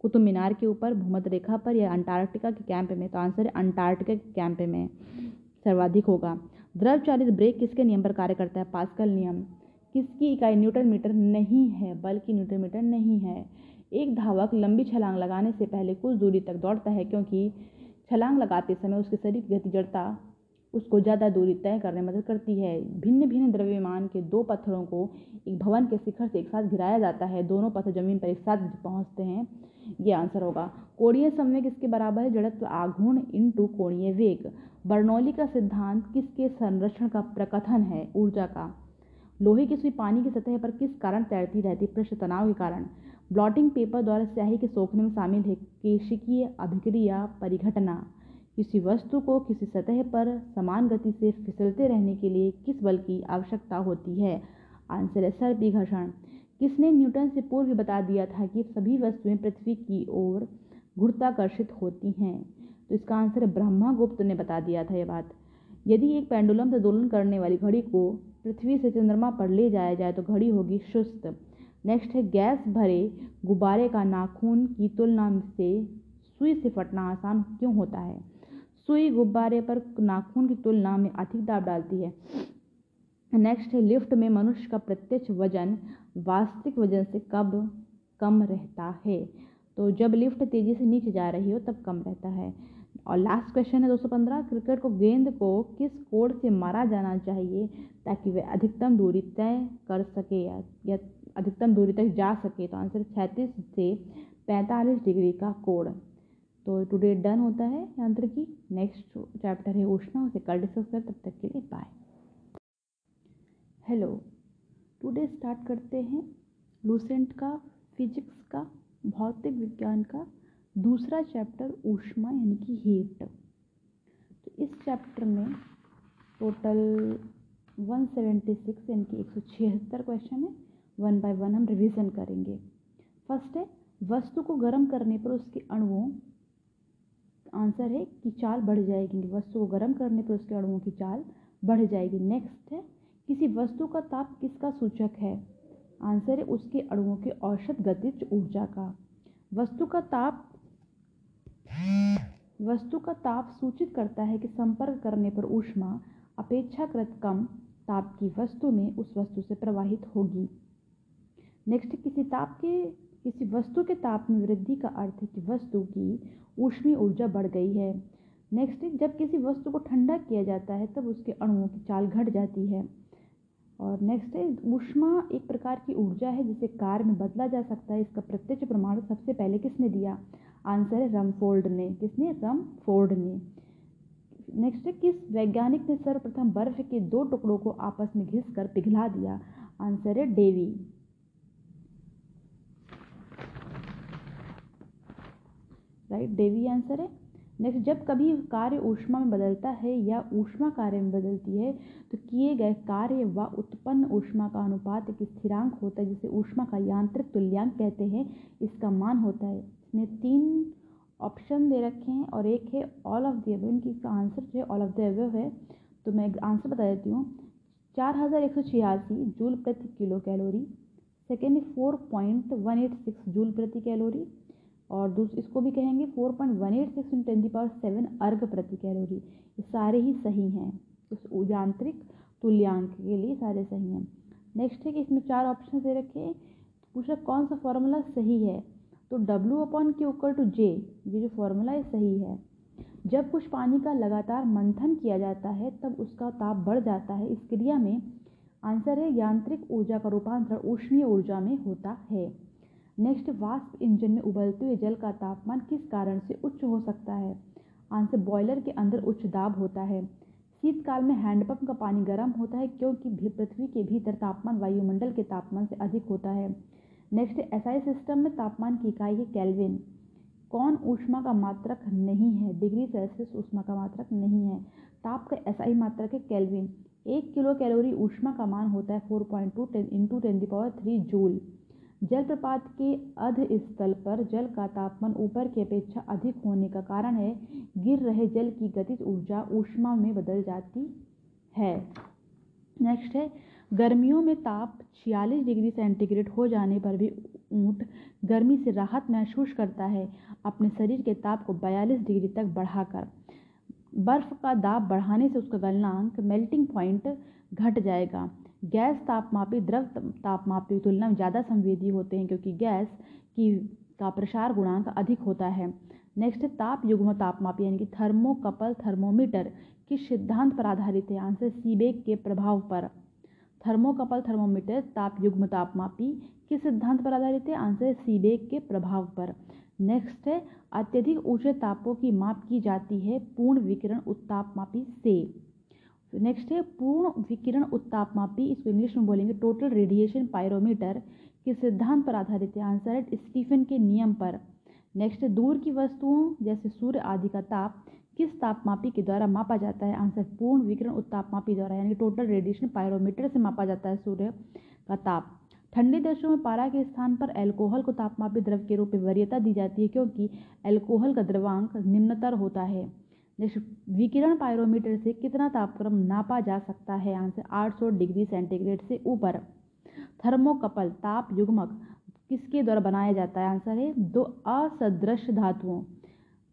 कुतुब मीनार के ऊपर, भूमध्य रेखा पर या अंटार्कटिका के कैंप में तो आंसर है अंटार्कटिका के कैंप में सर्वाधिक होगा। द्रव चालित ब्रेक किसके नियम पर कार्य करता है? पास्कल नियम। किसकी इकाई न्यूटन मीटर नहीं है, बल्कि न्यूटन मीटर नहीं है? एक धावक लंबी छलांग लगाने से पहले कुछ दूरी तक दौड़ता है, क्योंकि छलांग लगाते समय उसके शरीर की गति, जड़ता, उसको ज़्यादा दूरी तय करने में मदद करती है। भिन्न भिन्न द्रव्यमान के दो पत्थरों को एक भवन के शिखर से एक साथ गिराया जाता है। दोनों पत्थर ज़मीन पर एक साथ पहुँचते हैं। ये आंसर होगा। कोणीय संवेग इसके बराबर है? जड़त्व आघूर्ण इंटू कोणीय वेग। बर्नौली का सिद्धांत किसके संरक्षण का प्रकथन है? ऊर्जा का। लोहे की सुई पानी की सतह पर किस कारण तैरती रहती? पृष्ठ तनाव के कारण। ब्लॉटिंग पेपर द्वारा स्याही के सोखने में शामिल है केशिकीय अभिक्रिया परिघटना। किसी वस्तु को किसी सतह पर समान गति से फिसलते रहने के लिए किस बल की आवश्यकता होती है? आंसर है सर्पी घर्षण किसने न्यूटन से पूर्व बता दिया था कि सभी वस्तुएँ पृथ्वी की ओर गुरुत्वाकर्षित होती हैं? तो इसका आंसर है ब्रह्मागुप्त ने बता दिया था यह बात। यदि एक पेंडुलम से दोलन करने वाली घड़ी को पृथ्वी से चंद्रमा पर ले जाया जाए तो घड़ी होगी सुस्त नेक्स्ट है, गैस भरे गुब्बारे का नाखून की तुलना से सुई से फटना आसान क्यों होता है? सुई गुब्बारे पर नाखून की तुलना में अधिक दाब डालती है। नेक्स्ट है, लिफ्ट में मनुष्य का प्रत्यक्ष वज़न वास्तविक वज़न से कब कम रहता है? तो जब लिफ्ट तेज़ी से नीचे जा रही हो तब कम रहता है। और लास्ट क्वेश्चन है 215 क्रिकेट को गेंद को किस कोड से मारा जाना चाहिए ताकि वह अधिकतम दूरी तय कर सके या, या अधिकतम दूरी तक जा सके? तो आंसर छत्तीस से पैंतालीस डिग्री का कोड। तो टुडे डन होता है यंत्र की नेक्स्ट चैप्टर है उष्णा। उसे कल डिस्कस कर। तब तक के लिए बाय हेलो टुडे स्टार्ट करते हैं लूसेंट का फिजिक्स का भौतिक विज्ञान का दूसरा चैप्टर ऊष्मा यानी कि हीट तो इस चैप्टर में टोटल 176 यानी कि एक सौ छिहत्तर क्वेश्चन है. वन बाय वन हम रिवीजन करेंगे. फ़र्स्ट है, वस्तु को गर्म करने पर उसके अणुओं आंसर है कि चाल बढ़ जाएगी. वस्तु को गर्म करने पर उसके अणुओं की चाल बढ़ जाएगी. नेक्स्ट है, किसी वस्तु का ताप किसका सूचक है? आंसर है उसके अणुओं के औसत गतिज ऊर्जा का. वस्तु का ताप वस्तु का ताप सूचित करता है कि संपर्क करने पर ऊष्मा अपेक्षाकृत कम ताप की वस्तु में उस वस्तु से प्रवाहित होगी। नेक्स्ट किसी ताप के, किसी वस्तु के ताप में वृद्धि का अर्थ है कि वस्तु की ऊष्मीय ऊर्जा बढ़ गई है। नेक्स्ट जब किसी वस्तु को ठंडा किया जाता है, तब उसके अणुओं की चाल घट जाती है। और नेक्स्ट है ऊष्मा एक प्रकार की ऊर्जा है जिसे कार्य में बदला जा सकता है। इसका प्रत्यक्ष प्रमाण सबसे पहले किसने दिया? आंसर है रमफोर्ड ने। किसने? रमफोर्ड ने। नेक्स्ट है, किस वैज्ञानिक ने सर्वप्रथम बर्फ़ के दो टुकड़ों को आपस में घिस कर पिघला दिया? आंसर है डेवी। राइट डेवी आंसर है? नेक्स्ट, जब कभी कार्य ऊष्मा में बदलता है या ऊष्मा कार्य में बदलती है तो किए गए कार्य व उत्पन्न ऊष्मा का अनुपात एक स्थिरांक होता है, जिसे ऊष्मा का यांत्रिक तुल्यांक कहते हैं। इसका मान होता है। इसमें तीन ऑप्शन दे रखे हैं और एक है ऑल ऑफ़ द अबव इनकी इसका आंसर जो है ऑल ऑफ़ द अबव है। तो मैं आंसर बता देती हूँ। चार हज़ार एक सौ छियासी जूल प्रति kilo calorie second four point one eight six joule प्रति कैलोरी और दूस, इसको भी कहेंगे four point one eight six ten the power seven erg प्रति कैलोरी ये सारे ही सही हैं। इस यांत्रिक तुल्यांक के लिए सारे सही हैं। नेक्स्ट है कि इसमें चार ऑप्शन दे रखे पूछा, कौन सा फॉर्मूला सही है? तो W upon K equal to J ये जो फॉर्मूला है, सही है। जब कुछ पानी का लगातार मंथन किया जाता है, तब उसका ताप बढ़ जाता है। इस क्रिया में आंसर है, यांत्रिक ऊर्जा का रूपांतरण उष्णीय ऊर्जा में होता है। नेक्स्ट, वाष्प इंजन में उबलते हुए जल का तापमान किस कारण से उच्च हो सकता है? आंसर, बॉयलर के अंदर उच्च दाब होता है। शीतकाल में हैंडपंप का पानी गर्म होता है क्योंकि पृथ्वी के भीतर तापमान वायुमंडल के तापमान से अधिक होता है। नेक्स्ट एसआई सिस्टम में तापमान की इकाई है कैलविन कौन ऊष्मा का मात्रक नहीं है? डिग्री सेल्सियस ऊष्मा का मात्रक नहीं है। ताप का एसआई मात्रक है कैलविन एक किलो कैलोरी ऊष्मा का मान होता है four point two ten into ten the power three joule जलप्रपात के अध स्थल पर जल का तापमान ऊपर की अपेक्षा अधिक होने का कारण है। गिर रहे जल की गतिज ऊर्जा ऊष्मा में बदल जाती है। नेक्स्ट है, गर्मियों में ताप 46 डिग्री सेंटीग्रेड हो जाने पर भी ऊँट गर्मी से राहत महसूस करता है। अपने शरीर के ताप को 42 डिग्री तक बढ़ाकर, बर्फ़ का दाब बढ़ाने से उसका गलनांक मेल्टिंग पॉइंट घट जाएगा। गैस तापमापी, द्रव तापमापी की तुलना में ज़्यादा संवेदी होते हैं क्योंकि गैस की, का प्रसार गुणांक अधिक होता है। नेक्स्ट है ताप युग्म तापमापी यानी कि थर्मोकपल थर्मोमीटर किस सिद्धांत पर आधारित है। आंसर सीबेक के प्रभाव पर। थर्मोकपल थर्मोमीटर ताप युग्म तापमापी किस सिद्धांत पर आधारित है। आंसर सीबेक के प्रभाव पर। नेक्स्ट है अत्यधिक ऊँचे तापों की माप की जाती है पूर्ण विकिरण उत्तापमापी से। नेक्स्ट है पूर्ण विकिरण उत्तापमापी इसको इंग्लिश में बोलेंगे टोटल रेडिएशन पायरोमीटर के सिद्धांत पर आधारित है। आंसर है स्टीफन के नियम पर। नेक्स्ट है, दूर की वस्तुओं जैसे सूर्य आदि का ताप किस तापमापी के द्वारा मापा जाता है? आंसर पूर्ण विकिरण उत्तापमापी द्वारा, यानी टोटल रेडिएशन पायरोमीटर से मापा जाता है सूर्य का ताप। ठंडे देशों में पारा के स्थान पर एल्कोहल को तापमापी द्रव के रूप में वरीयता दी जाती है, क्योंकि अल्कोहल का द्रवांक निम्नतर होता है। विकिरण पायरोमीटर से कितना तापक्रम नापा जा सकता है? आंसर 800 डिग्री सेंटीग्रेड से ऊपर। थर्मोकपल, ताप युग्मक, किसके द्वारा बनाया जाता है? आंसर है, दो असदृश धातुओं।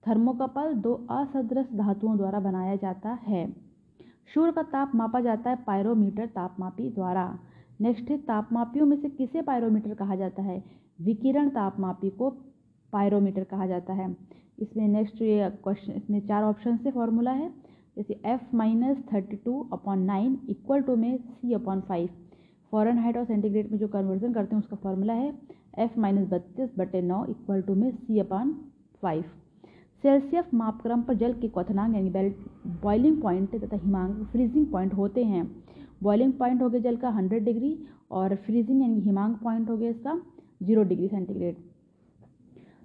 थर्मोकपल दो असदृश धातुओं द्वारा बनाया जाता है। सूर्य का ताप मापा जाता है पायरोमीटर तापमापी द्वारा। नेक्स्ट है, तापमापियों में से किसे पायरोमीटर कहा जाता है? विकिरण तापमापी को पायरोमीटर कहा जाता है। इसमें नेक्स्ट ये क्वेश्चन इसमें चार ऑप्शन से फॉर्मूला है। जैसे F minus thirty two upon nine equal to में C upon five Fahrenheit और सेंटीग्रेड में जो कन्वर्जन करते हैं, उसका फॉर्मूला है एफ़ माइनस बत्तीस बटे नौ इक्वल टू में सी अपॉन फाइव सेल्सियस मापक्रम पर जल के क्वथनांक, यानी बॉइलिंग पॉइंट तथा हिमांक फ्रीजिंग पॉइंट होते हैं। बॉइलिंग पॉइंट हो गया जल का हंड्रेड डिग्री और फ्रीजिंग यानी हिमांक पॉइंट हो गया इसका ज़ीरो डिग्री सेंटीग्रेड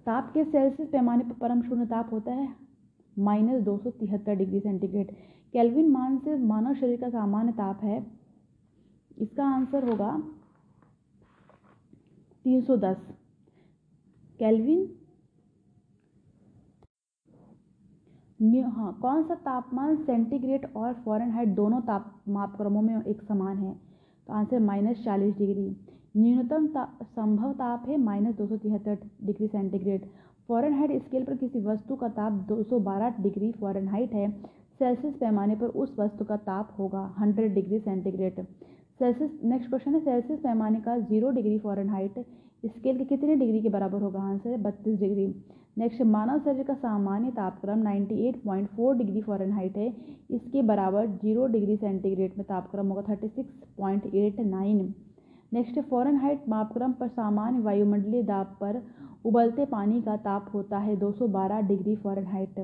ताप के सेल्सियस पैमाने पर परम शून्य ताप होता है। माइनस दो सौ तिहत्तर डिग्री सेंटीग्रेड। कैल्विन मान से मानव शरीर का सामान्य ताप है। इसका आंसर होगा तीन सौ दस। कैल्विन हाँ कौन सा तापमान सेंटीग्रेड और फॉरेनहाइट दोनों ताप मापक्रमों में एक समान है? तो आंसर माइनस चालीस डिग्री। न्यूनतम ता, संभव ताप है माइनस दो सौ तिहत्तर डिग्री सेंटीग्रेड। फ़ॉरेनहाइट स्केल पर किसी वस्तु का ताप 212 डिग्री फ़ॉरेनहाइट है। सेल्सियस पैमाने पर उस वस्तु का ताप होगा 100 degree centigrade. Celsius next question है सेल्सियस पैमाने का ज़ीरो डिग्री फ़ॉरेनहाइट स्केल के कितने डिग्री के बराबर होगा? आंसर है बत्तीस डिग्री। नेक्स्ट मानव शरीर का सामान्य तापक्रम 98.4 डिग्री फ़ारेनहाइट है। इसके बराबर ज़ीरो डिग्री सेंटीग्रेड में तापक्रम होगा 36.89 नेक्स्ट फ़ॉरन हाइट मापक्रम पर सामान्य वायुमंडलीय दाब पर उबलते पानी का ताप होता है 212 डिग्री फ़ारेनहाइट।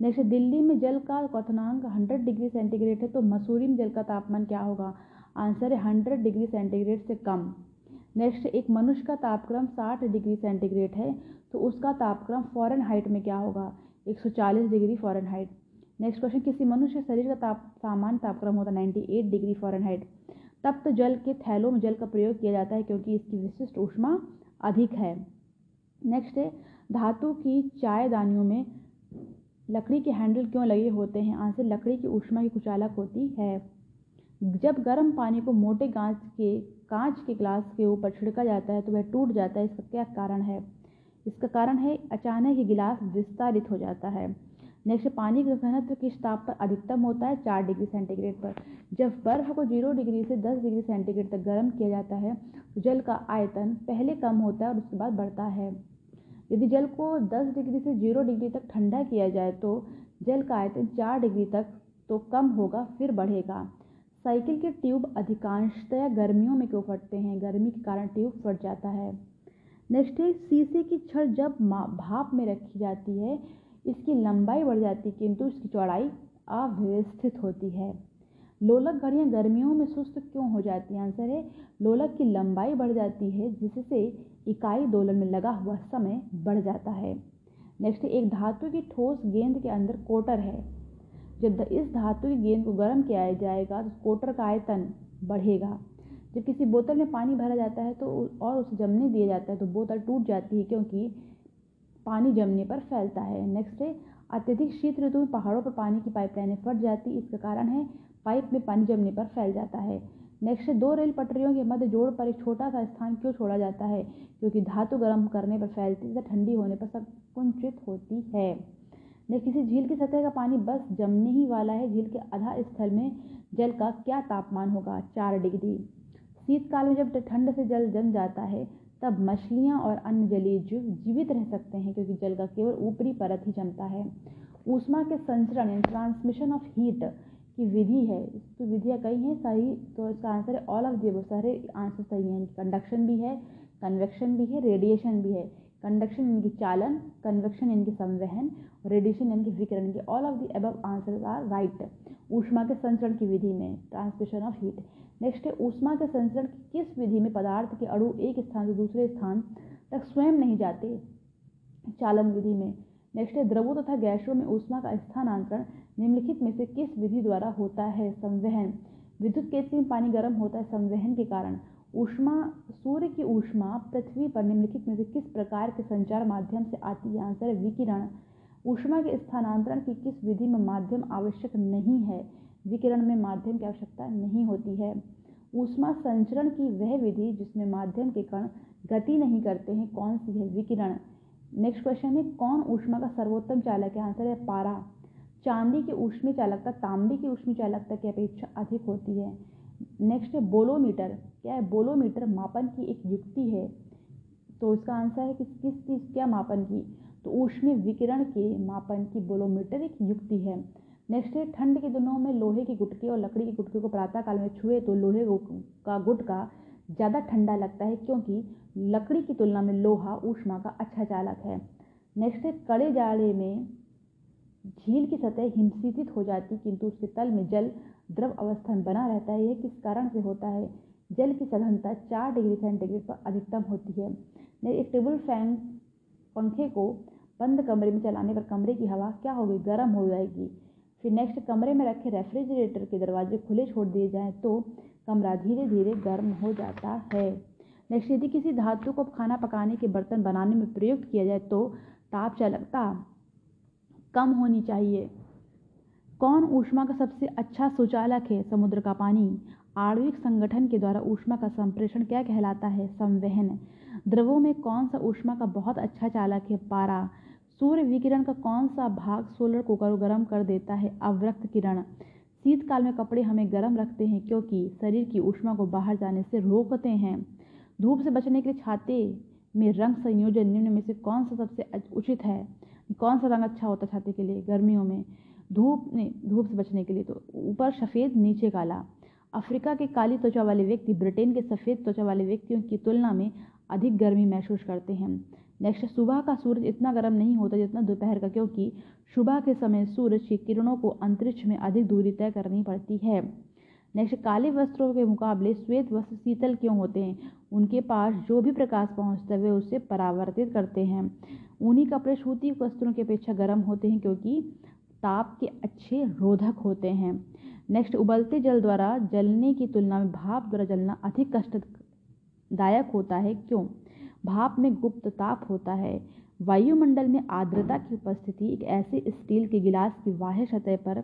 नेक्स्ट, दिल्ली में जल का क्वथनांक 100 डिग्री सेंटीग्रेड है तो मसूरी में जल का तापमान क्या होगा? आंसर है 100 डिग्री सेंटीग्रेड से कम। नेक्स्ट, एक मनुष्य का तापक्रम 60 डिग्री सेंटीग्रेड है तो उसका तापक्रम फॉरन हाइट में क्या होगा? 140 degree Fahrenheit next question, किसी मनुष्य शरीर का ताप सामान्य तापक्रम होता है 98 डिग्री फॉरन हाइट तब तो जल के थैलों में जल का प्रयोग किया जाता है क्योंकि इसकी विशिष्ट ऊष्मा अधिक है। नेक्स्ट है, धातु की चाय दानियों में लकड़ी के हैंडल क्यों लगे होते हैं? आंसर, लकड़ी की ऊष्मा की कुचालक होती है। जब गर्म पानी को मोटे कांच के कांच के ग्लास के ऊपर छिड़का जाता है तो वह टूट जाता है। इसका क्या कारण है? इसका कारण है, अचानक ही गिलास विस्तारित हो जाता है। नेक्स्ट पानी का घनत्व किस ताप पर अधिकतम होता है? चार डिग्री सेंटीग्रेड पर। जब बर्फ़ को ज़ीरो डिग्री से दस डिग्री सेंटीग्रेड तक गर्म किया जाता है तो जल का आयतन पहले कम होता है और उसके बाद बढ़ता है। यदि जल को 10 डिग्री से ज़ीरो डिग्री तक ठंडा किया जाए तो जल का आयतन चार डिग्री तक तो कम होगा, फिर बढ़ेगा। साइकिल के ट्यूब अधिकांशतया गर्मियों में क्यों फटते हैं? गर्मी के कारण ट्यूब फट जाता है। नेक्स्ट है, शीशे की छड़ जब भाप में रखी जाती है इसकी लंबाई बढ़ जाती किंतु इसकी चौड़ाई अव्यवस्थित होती है। लोलक घड़ियाँ गर्मियों में सुस्त क्यों हो जाती हैं? आंसर है, लोलक की लंबाई बढ़ जाती है, जिससे इकाई दोलन में लगा हुआ समय बढ़ जाता है। नेक्स्ट एक धातु की ठोस गेंद के अंदर कोटर है। जब इस धातु की गेंद को गर्म किया जाएगा तो कोटर का आयतन बढ़ेगा। जब किसी बोतल में पानी भरा जाता है तो और उसे जमने दिया जाता है तो बोतल टूट जाती है, क्योंकि पानी जमने पर फैलता है। नेक्स्ट है अत्यधिक शीत ऋतु में पहाड़ों पर पानी की पाइपलाइनें फट जाती इसका कारण है पाइप में पानी जमने पर फैल जाता है। नेक्स्ट दो रेल पटरियों के मध्य जोड़ पर एक छोटा सा स्थान क्यों छोड़ा जाता है? क्योंकि धातु गर्म करने पर फैलती तथा ठंडी होने पर संकुंचित होती है। ने किसी झील की सतह का पानी बस जमने ही वाला है। झील के आधा स्थल में जल का क्या तापमान होगा? चार डिग्री। शीतकाल में जब ठंड से जल जम जाता है तब मछलियाँ और अन्य जलीय जीव जीवित रह सकते हैं, क्योंकि जल का केवल ऊपरी परत ही जमता है। ऊष्मा के संचरण, यानी ट्रांसमिशन ऑफ़ हीट की विधि है। तो विधियाँ कई हैं सही तो इसका आंसर है ऑल ऑफ़ दी सारे आंसर सही हैं। कंडक्शन भी है कन्वेक्शन भी है रेडिएशन भी है। कंडक्शन इनकी चालन कन्वेक्शन इनकी संवहन रेडिएशन इनकी विकिरण। की all of the above answer are right ऊष्मा के संचरण की विधि में ट्रांसमिशन ऑफ़ हीट नेक्स्ट है, ऊष्मा के संचरण की किस विधि में पदार्थ के अणु एक स्थान से दूसरे स्थान तक स्वयं नहीं जाते? चालन विधि में। नेक्स्ट है, द्रवों तथा गैसों में ऊष्मा का स्थानांतरण निम्नलिखित में से किस विधि द्वारा होता है? संवहन। विद्युत केतली में पानी गर्म होता है संवहन के कारण। ऊष्मा, सूर्य की ऊष्मा पृथ्वी पर निम्नलिखित में से किस प्रकार के संचार माध्यम से आती है? आंसर है विकिरण। ऊष्मा के स्थानांतरण की किस विधि में माध्यम आवश्यक नहीं है? विकिरण में माध्यम की आवश्यकता नहीं होती है। ऊष्मा संचरण की वह विधि जिसमें माध्यम के कण गति नहीं करते हैं, कौन सी है? विकिरण। नेक्स्ट क्वेश्चन है, कौन ऊष्मा का सर्वोत्तम चालक है? आंसर है पारा। चांदी की ऊष्मी चालकता, तांबे की ऊष्मी चालकता की अपेक्षा अधिक होती है। नेक्स्ट है बोलोमीटर। क्या है? बोलोमीटर मापन की एक युक्ति है। तो इसका आंसर है कि किस चीज़, क्या मापन की? तो ऊष्मी विकिरण के मापन की बोलोमीटर एक युक्ति है। नेक्स्ट है ठंड के दिनों में लोहे की गुटके और लकड़ी की गुटके को प्रातःकाल में छुए तो लोहे का गुटका ज़्यादा ठंडा लगता है क्योंकि लकड़ी की तुलना में लोहा ऊष्मा का अच्छा चालक है। नेक्स्ट है कड़े जाड़े में झील की सतह हिमशीतित हो जाती, किंतु उसके तल में जल द्रव अवस्था में बना रहता है। यह किस कारण से होता है? जल की सघनता चार डिग्री सेंटीग्रेड पर अधिकतम होती है। एक टेबल फ़ैन पंखे को बंद कमरे में चलाने पर कमरे की हवा क्या होगी? गर्म हो जाएगी। फिर नेक्स्ट कमरे में रखे रेफ्रिजरेटर के दरवाजे खुले छोड़ दिए जाएँ तो कमरा धीरे धीरे गर्म हो जाता है। नेक्स्ट यदि किसी धातु को खाना पकाने के बर्तन बनाने में प्रयुक्त किया जाए तो ताप चालकता कम होनी चाहिए। कौन ऊष्मा का सबसे अच्छा सुचालक है? समुद्र का पानी। आणविक संगठन के द्वारा ऊष्मा का संप्रेषण क्या कहलाता है? संवहन। द्रवों में कौन सा ऊष्मा का बहुत अच्छा चालक है? पारा। सूर्य विकिरण का कौन सा भाग सोलर को गर्म कर देता है? अवरक्त किरण। शीतकाल में कपड़े हमें गर्म रखते हैं क्योंकि शरीर की ऊष्मा को बाहर जाने से रोकते हैं। धूप से बचने के लिए छाते में रंग संयोजन निम्न में से कौन सा सबसे उचित है? कौन सा रंग अच्छा होता छाते के लिए? गर्मियों में। धूप ने धूप से बचने के लिए तो ऊपर सफ़ेद, नीचे काला। अफ्रीका के काली त्वचा वाले व्यक्ति, ब्रिटेन के सफ़ेद त्वचा वाले व्यक्तियों की तुलना में अधिक गर्मी महसूस करते हैं। नेक्स्ट सुबह का सूरज इतना गर्म नहीं होता जितना दोपहर का, क्योंकि सुबह के समय सूरज की किरणों को अंतरिक्ष में अधिक दूरी तय करनी पड़ती है। नेक्स्ट काले वस्त्रों के मुकाबले श्वेत वस्त्र शीतल क्यों होते हैं? उनके पास जो भी प्रकाश पहुँचता है, वे उसे परावर्तित करते हैं। ऊनी कपड़े सूती वस्त्रों की अपेक्षा गर्म होते हैं, क्योंकि ताप के अच्छे रोधक होते हैं। नेक्स्ट उबलते जल द्वारा जलने की तुलना में भाप द्वारा जलना अधिक कष्टदायक होता है। क्यों? भाप में गुप्त ताप होता है। वायुमंडल में आर्द्रता की उपस्थिति एक ऐसे स्टील के गिलास की बाह्य सतह पर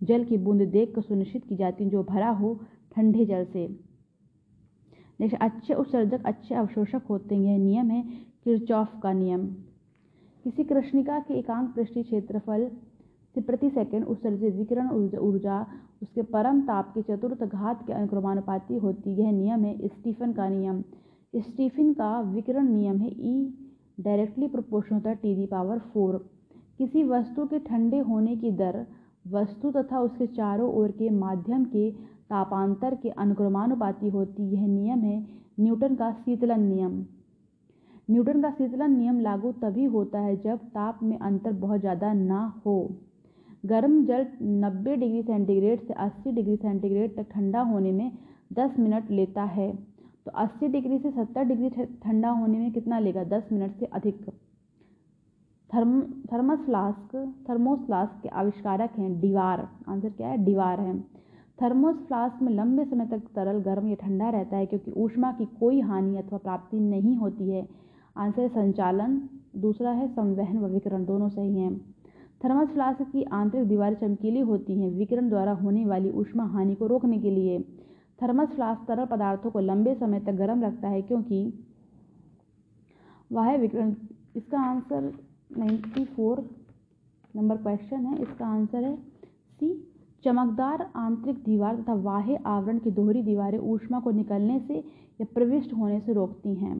जल की बूंद देख कर सुनिश्चित की जाती है, जो भरा हो ठंडे जल से। अच्छे उत्सर्जक, अच्छे अवशोषक होते हैं। यह नियम है किरचॉफ का नियम। किसी कृष्णिका के एकांक पृष्ठीय क्षेत्रफल से प्रति सेकंड उत्सर्जित विकिरण ऊर्जा उसके परम ताप के चतुर्थ घात के अनुक्रमानुपाती होती यह नियम है स्टीफन का नियम। स्टीफन का विकिरण नियम है ई डायरेक्टली प्रोपोर्शनल होता है टी दी पावर फोर किसी वस्तु के ठंडे होने की दर, वस्तु तथा उसके चारों ओर के माध्यम के तापांतर के अनुक्रमानुपाती होती, यह नियम है न्यूटन का शीतलन नियम। न्यूटन का शीतलन नियम लागू तभी होता है जब ताप में अंतर बहुत ज़्यादा ना हो। गर्म जल 90 डिग्री सेंटीग्रेड से 80 डिग्री सेंटीग्रेड तक ठंडा होने में 10 मिनट लेता है। तो 80 डिग्री से 70 डिग्री ठंडा होने में कितना लेगा? 10 मिनट से अधिक। Therm, thermos flask, thermos flask के आविष्कारक हैं दीवार। आंसर क्या है? दीवार है। थर्मोस फ्लास्क में लंबे समय तक तरल, गर्म या ठंडा रहता है क्योंकि ऊष्मा की कोई हानि अथवा प्राप्ति नहीं होती है। आंसर है संचालन। दूसरा है संवहन व विकरण। दोनों सही हैं। थर्मस फ्लास्क की आंतरिक दीवारें चमकीली होती हैं। विकिरण द्वारा होने वाली ऊष्मा हानि को रोकने के लिए। थर्मस फ्लास्क तरल पदार्थों को लंबे समय तक गर्म रखता है क्योंकि वह विकिरण, इसका आंसर 94 नंबर क्वेश्चन है। इसका आंसर है सी चमकदार आंतरिक दीवार तथा बाह्य आवरण की दोहरी दीवारें ऊष्मा को निकलने से या प्रविष्ट होने से रोकती हैं।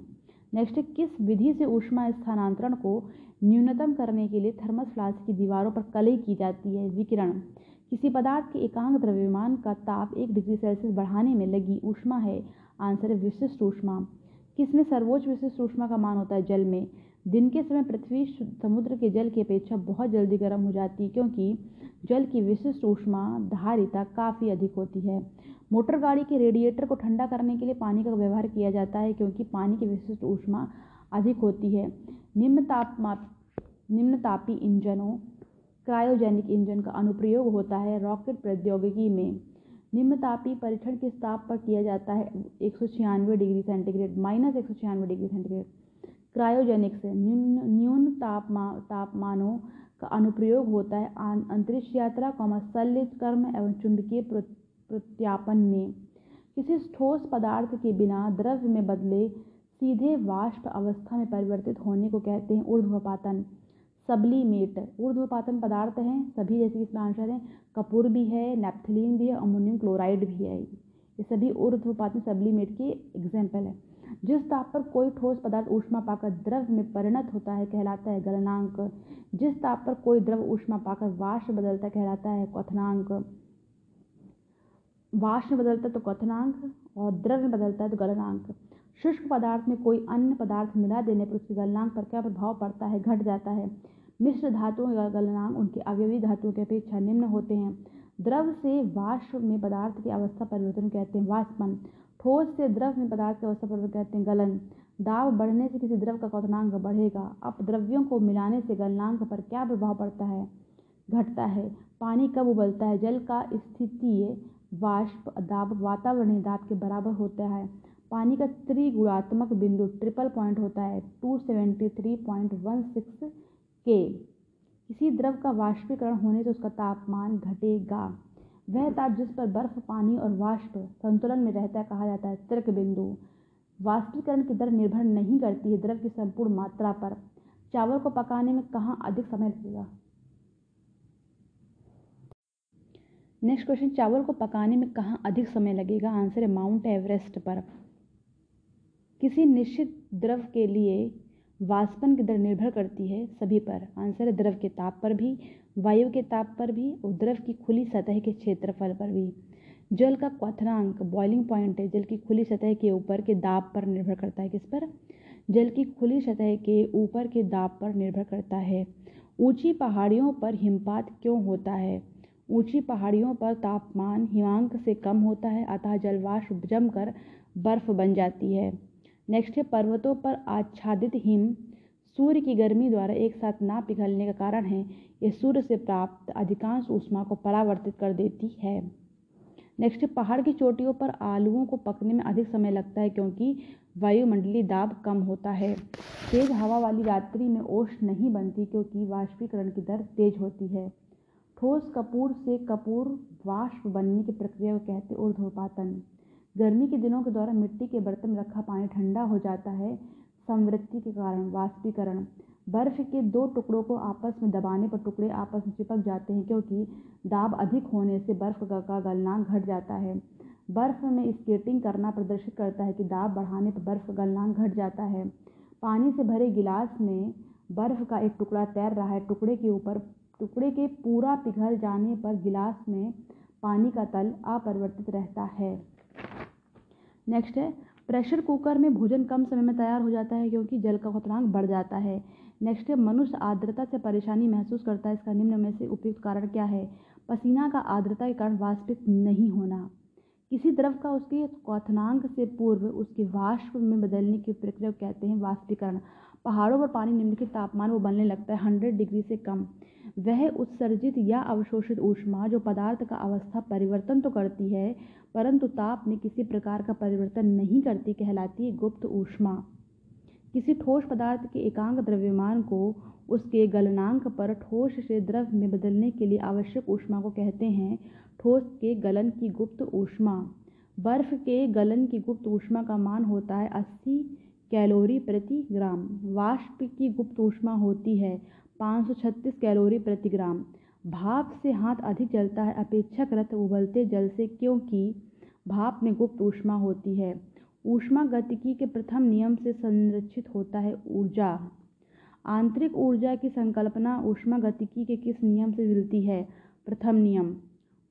नेक्स्ट किस विधि से ऊष्मा स्थानांतरण को न्यूनतम करने के लिए थर्मस फ्लास्क की दीवारों पर कलई की जाती है? विकिरण। किसी पदार्थ के एकांक द्रव्यमान का ताप एक डिग्री सेल्सियस बढ़ाने में लगी ऊष्मा है। आंसर है विशिष्ट ऊष्मा। किसमें सर्वोच्च विशिष्ट ऊष्मा का मान होता है जल में? दिन के समय पृथ्वी समुद्र के जल की अपेक्षा बहुत जल्दी गर्म हो जाती है क्योंकि जल की विशिष्ट ऊष्मा धारिता काफ़ी अधिक होती है। मोटर गाड़ी के रेडिएटर को ठंडा करने के लिए पानी का व्यवहार किया जाता है क्योंकि पानी की विशिष्ट ऊष्मा अधिक होती है। निम्न तापमा निम्न तापी इंजनों क्रायोजेनिक इंजन का अनुप्रयोग होता है रॉकेट प्रौद्योगिकी में। निम्नतापी परीक्षण किस ताप पर किया जाता है एक सौ छियानवे डिग्री सेंटीग्रेड, माइनस एक डिग्री सेंटीग्रेड। क्रायोजेनिक से न्यून तापमा, तापमानों का अनुप्रयोग होता है अंतरिक्ष यात्रा शल्य कर्म एवं चुंबकीय प्रत्यापन में। किसी ठोस पदार्थ के बिना द्रव्य में बदले सीधे वाष्प अवस्था में परिवर्तित होने को कहते हैं ऊर्ध्वपातन सबलीमेट ऊर्ध्वपातन पदार्थ हैं, सभी जैसे इसमें आंसर है, कपूर भी है, नेप्थलीन भी है, अमोनियम क्लोराइड भी है। ये सभी ऊर्ध्वपातन सबलीमेट के एग्ज़ाम्पल है। जिस ताप पर कोई ठोस पदार्थ ऊष्मा पाकर द्रव में परिणत होता है, कहलाता है गलनांक। जिस ताप पर कोई द्रव ऊष्मा पाकर वाष्प बदलता कहलाता है क्वथनांक। वाष्प में बदलता है तो क्वथनांक और द्रव में बदलता है तो गलनांक। शुष्क पदार्थ में कोई अन्य पदार्थ मिला देने पर उसके गलनांक पर क्या प्रभाव पड़ता है, घट जाता है। मिश्र धातुओं का गलनांक उनके अवयवी धातुओं की अपेक्षा निम्न होते हैं। द्रव से वाष्प में पदार्थ की अवस्था परिवर्तन कहते हैं वाष्पन। ठोस से द्रव में पदार्थ की अवस्था परिवर्तन कहते हैं गलन। दाब बढ़ने से किसी द्रव का क्वथनांक बढ़ेगा। अब द्रव्यों को मिलाने से गलनांक पर क्या प्रभाव पड़ता है? घटता है। पानी कब उबलता है? जल का स्थितीय वाष्प दाब वातावरणीय दाब के बराबर होता है। पानी का त्रिगुणात्मक बिंदु ट्रिपल पॉइंट होता है। Two seventy three point one six K. किसी द्रव का वाष्पीकरण होने से उसका तापमान घटेगा। वह ताप जिस पर बर्फ़, पानी और वाष्प संतुलन में रहता है कहा जाता है तर्क बिंदु। वाष्पीकरण की दर निर्भर नहीं करती है द्रव की संपूर्ण मात्रा पर। चावल को पकाने में कहाँ अधिक समय लगेगा? नेक्स्ट क्वेश्चन, चावल को पकाने में कहाँ अधिक समय लगेगा? आंसर है माउंट एवरेस्ट पर। किसी निश्चित द्रव के लिए वाष्पन की दर निर्भर करती है सभी पर। आंसर है द्रव के ताप पर भी, वायु के ताप पर भी और द्रव की खुली सतह के क्षेत्रफल पर भी। जल का क्वथनांक बॉइलिंग पॉइंट है, जल की खुली सतह के ऊपर के दाब पर निर्भर करता है। किस पर? जल की खुली सतह के ऊपर के दाब पर निर्भर करता है। ऊँची पहाड़ियों पर हिमपात क्यों होता है? ऊँची पहाड़ियों पर तापमान हिमांक से कम होता है, अतः जलवाष्प जमकर बर्फ़ बन जाती है। नेक्स्ट है, पर्वतों पर आच्छादित हिम सूर्य की गर्मी द्वारा एक साथ ना पिघलने का कारण है। यह सूर्य से प्राप्त अधिकांश ऊष्मा को परावर्तित कर देती है। नेक्स्ट पहाड़ की चोटियों पर आलुओं को पकने में अधिक समय लगता है क्योंकि वायुमंडलीय दाब कम होता है। तेज हवा वाली रात्रि में ओश नहीं बनती क्योंकि वाष्पीकरण की दर तेज होती है। ठोस कपूर से कपूर वाष्प बनने की प्रक्रिया को कहते ऊर्ध्वपातन गर्मी के दिनों के दौरान मिट्टी के बर्तन में रखा पानी ठंडा हो जाता है संवृत्ति के कारण, वाष्पीकरण। बर्फ़ के दो टुकड़ों को आपस में दबाने पर टुकड़े आपस में चिपक जाते हैं क्योंकि दाब अधिक होने से बर्फ़ का गलनांक घट जाता है। बर्फ़ में स्केटिंग करना प्रदर्शित करता है कि दाब बढ़ाने पर बर्फ़ का गलनांक घट जाता है। पानी से भरे गिलास में बर्फ़ का एक टुकड़ा तैर रहा है। टुकड़े के ऊपर, टुकड़े के पूरा पिघल जाने पर गिलास में पानी का तल अपरिवर्तित रहता है। नेक्स्ट है प्रेशर कुकर में भोजन कम समय में तैयार हो जाता है क्योंकि जल का खतरांक बढ़ जाता है। नेक्स्ट है, मनुष्य आर्द्रता से परेशानी महसूस करता है। इसका निम्न में से उपयुक्त कारण क्या है? पसीना का आर्द्रता के कारण वाष्पित नहीं होना। किसी द्रव का उसके क्वथनांक से पूर्व उसके वाष्प में बदलने की प्रक्रिया कहते हैं वाष्पीकरण। पहाड़ों पर पानी निम्नलिखित तापमान वो बनने लगता है हंड्रेड डिग्री से कम। वह उत्सर्जित या अवशोषित ऊष्मा जो पदार्थ का अवस्था परिवर्तन तो करती है परंतु ताप में किसी प्रकार का परिवर्तन नहीं करती कहलाती गुप्त ऊष्मा। किसी ठोस पदार्थ के एकांक द्रव्यमान को उसके गलनांक पर ठोस से द्रव में बदलने के लिए आवश्यक ऊष्मा को कहते हैं ठोस के गलन की गुप्त ऊष्मा। बर्फ़ के गलन की गुप्त ऊष्मा का मान होता है अस्सी कैलोरी प्रति ग्राम। वाष्प की गुप्त ऊष्मा होती है 536 कैलोरी प्रति ग्राम। भाप से हाथ अधिक जलता है, अपेक्षाकृत उबलते जल से, क्योंकि भाप में गुप्त ऊष्मा होती है। ऊष्मा गतिकी के प्रथम नियम से संरक्षित होता है ऊर्जा। आंतरिक ऊर्जा की संकल्पना ऊष्मा गतिकी के किस नियम से मिलती है? प्रथम नियम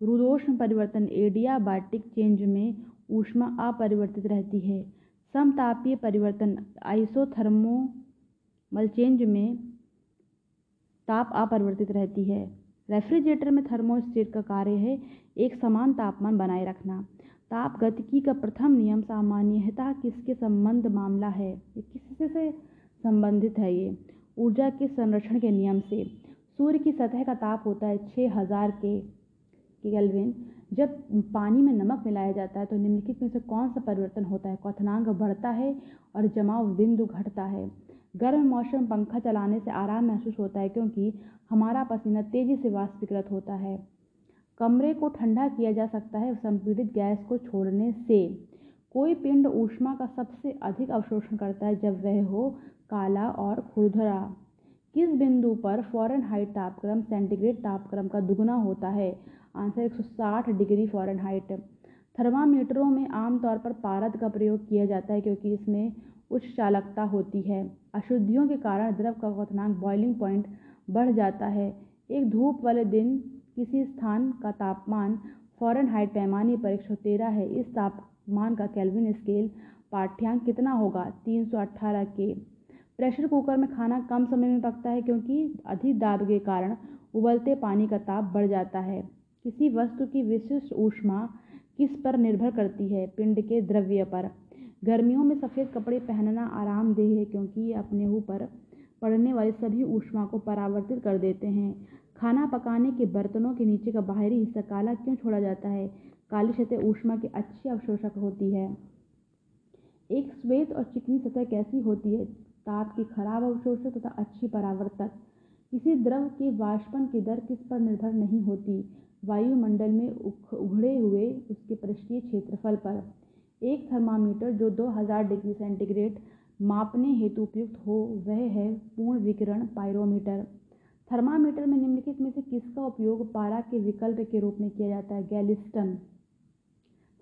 रुदोष्म परिवर्तन एडियाबाटिक चेंज में ऊष्मा अपरिवर्तित रहती है। समतापीय परिवर्तन आइसोथर्मोमल चेंज में ताप अपरिवर्तित रहती है। रेफ्रिजरेटर में थर्मोस्टेट का कार्य है एक समान तापमान बनाए रखना। ताप गतिकी का प्रथम नियम सामान्यतः किसके संबंध मामला है? ये किससे से संबंधित है ये? ऊर्जा के संरक्षण के नियम से। सूर्य की सतह का ताप होता है छः हज़ार के केल्विन। जब पानी में नमक मिलाया जाता है तो निम्नलिखित में से कौन सा परिवर्तन होता है? क्वथनांक बढ़ता है और जमाव बिंदु घटता है। गर्म मौसम पंखा चलाने से आराम महसूस होता है क्योंकि हमारा पसीना तेज़ी से वाष्पीकृत होता है। कमरे को ठंडा किया जा सकता है संपीड़ित गैस को छोड़ने से। कोई पिंड ऊष्मा का सबसे अधिक अवशोषण करता है जब वह हो काला और खुरदरा किस बिंदु पर फॉरन हाइट तापक्रम सेंटीग्रेड तापक्रम का दुगना होता है? आंसर 160 डिग्री फॉरन हाइट थर्मामीटरों में आमतौर पर पारद का प्रयोग किया जाता है क्योंकि इसमें उच्च चालकता होती है। अशुद्धियों के कारण द्रव का क्वथनांक बॉइलिंग पॉइंट बढ़ जाता है। एक धूप वाले दिन किसी स्थान का तापमान फॉरन हाइट पैमाने पर एक तेरह है। इस तापमान का कैल्विन स्केल पाठ्यांक कितना होगा? तीन सौ अट्ठारह के। प्रेशर कुकर में खाना कम समय में पकता है क्योंकि अधिक दाब के कारण उबलते पानी का ताप बढ़ जाता है। किसी वस्तु की विशिष्ट ऊष्मा किस पर निर्भर करती है? पिंड के द्रव्य पर। गर्मियों में सफ़ेद कपड़े पहनना आरामदेह है क्योंकि ये अपने ऊपर पड़ने वाली सभी ऊष्मा को परावर्तित कर देते हैं। खाना पकाने के बर्तनों के नीचे का बाहरी हिस्सा काला क्यों छोड़ा जाता है? काली सतह ऊष्मा की अच्छी अवशोषक होती है। एक श्वेत और चिकनी सतह कैसी होती है? ताप की खराब अवशोषक तथा अच्छी परावर्तक। किसी द्रव के वाष्पन की दर किस पर निर्भर नहीं होती? वायुमंडल में उघड़े हुए उसके पृष्ठीय क्षेत्रफल पर। एक थर्मामीटर जो 2000 डिग्री सेंटीग्रेड मापने हेतु उपयुक्त हो, वह है पूर्ण विकिरण पायरोमीटर। थर्मामीटर में निम्नलिखित में से किसका उपयोग पारा के विकल्प के रूप में किया जाता है? गैलिस्टन।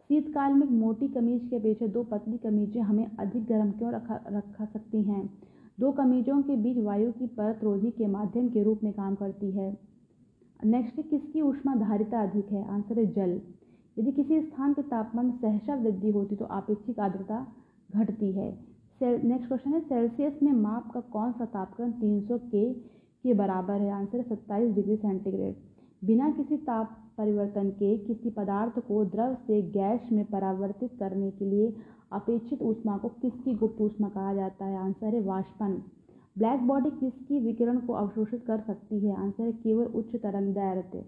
शीतकाल में मोटी कमीज के पीछे दो पतली कमीजें हमें अधिक गर्म क्यों रखा रखा सकती हैं? दो कमीजों के बीच वायु की परत रोधी के माध्यम के रूप में काम करती है। नेक्स्ट, किसकी ऊष्मा धारिता अधिक है? आंसर है जल। यदि किसी स्थान के तापमान में सहसा वृद्धि होती तो आपेक्षिक आर्द्रता घटती है। नेक्स्ट क्वेश्चन है, सेल्सियस में माप का कौन सा तापक्रम 300 के के बराबर है। आंसर सत्ताईस डिग्री सेंटीग्रेड। बिना किसी ताप परिवर्तन के किसी पदार्थ को द्रव से गैस में परावर्तित करने के लिए अपेक्षित ऊष्मा को किसकी गुप्त ऊष्मा कहा जाता है? आंसर है वाष्पन। ब्लैक बॉडी किसकी विकिरण को अवशोषित कर सकती है? आंसर है केवल उच्च तरंग दैर्घ्य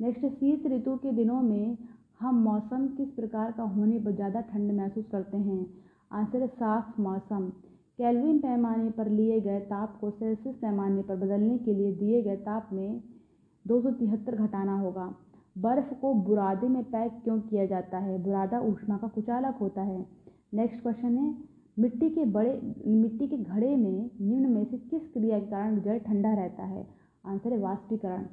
नेक्स्ट, शीत ऋतु के दिनों में हम मौसम किस प्रकार का होने पर ज़्यादा ठंड महसूस करते हैं? आंसर है साफ़ मौसम। कैलविन पैमाने पर लिए गए ताप को सेल्सियस पैमाने पर बदलने के लिए दिए गए ताप में दो सौ तिहत्तर घटाना होगा। बर्फ़ को बुरादे में पैक क्यों किया जाता है? बुरादा ऊष्मा का कुचालक होता है। नेक्स्ट क्वेश्चन है, मिट्टी के बड़े, मिट्टी के घड़े में निम्न में से किस क्रिया के कारण जल ठंडा रहता है? आंसर है वाष्पीकरण।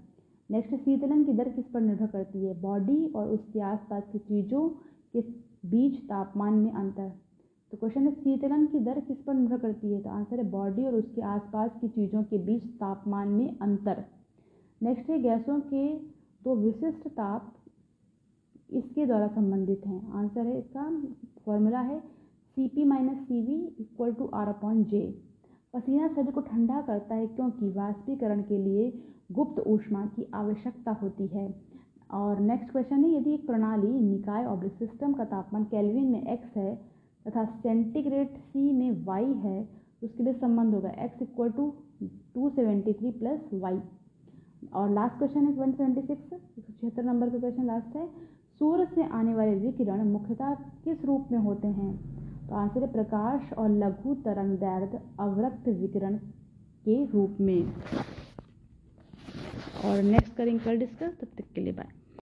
नेक्स्ट, शीतलन की दर किस पर निर्भर करती है? बॉडी और उसके आसपास की चीज़ों के बीच तापमान में अंतर। तो क्वेश्चन है, शीतलन की दर किस पर निर्भर करती है? तो आंसर है बॉडी और उसके आसपास की चीज़ों के बीच तापमान में अंतर। नेक्स्ट है गैसों के दो विशिष्ट ताप इसके द्वारा संबंधित हैं। आंसर है इसका फॉर्मूला है C P minus C V equal to R upon J पसीना शरीर को ठंडा करता है क्योंकि वाष्पीकरण के लिए गुप्त ऊष्मा की आवश्यकता होती है। और नेक्स्ट क्वेश्चन है, यदि एक प्रणाली निकाय और सिस्टम का तापमान कैलविन में एक्स है तथा सेंटीग्रेड सी में वाई है तो उसके लिए संबंध होगा X equal to two seventy three plus Y और लास्ट क्वेश्चन है वन ट्वेंटी सिक्स छिहत्तर नंबर का क्वेश्चन लास्ट है. सूर्य से आने वाले विकिरण मुख्यतः किस रूप में होते हैं? तो आंसर है प्रकाश और लघु तरंग दैर्घ्य अवरक्त विकिरण के रूप में. और नेक्स्ट करेंगे कल डिस्कस तब तक के लिए बाय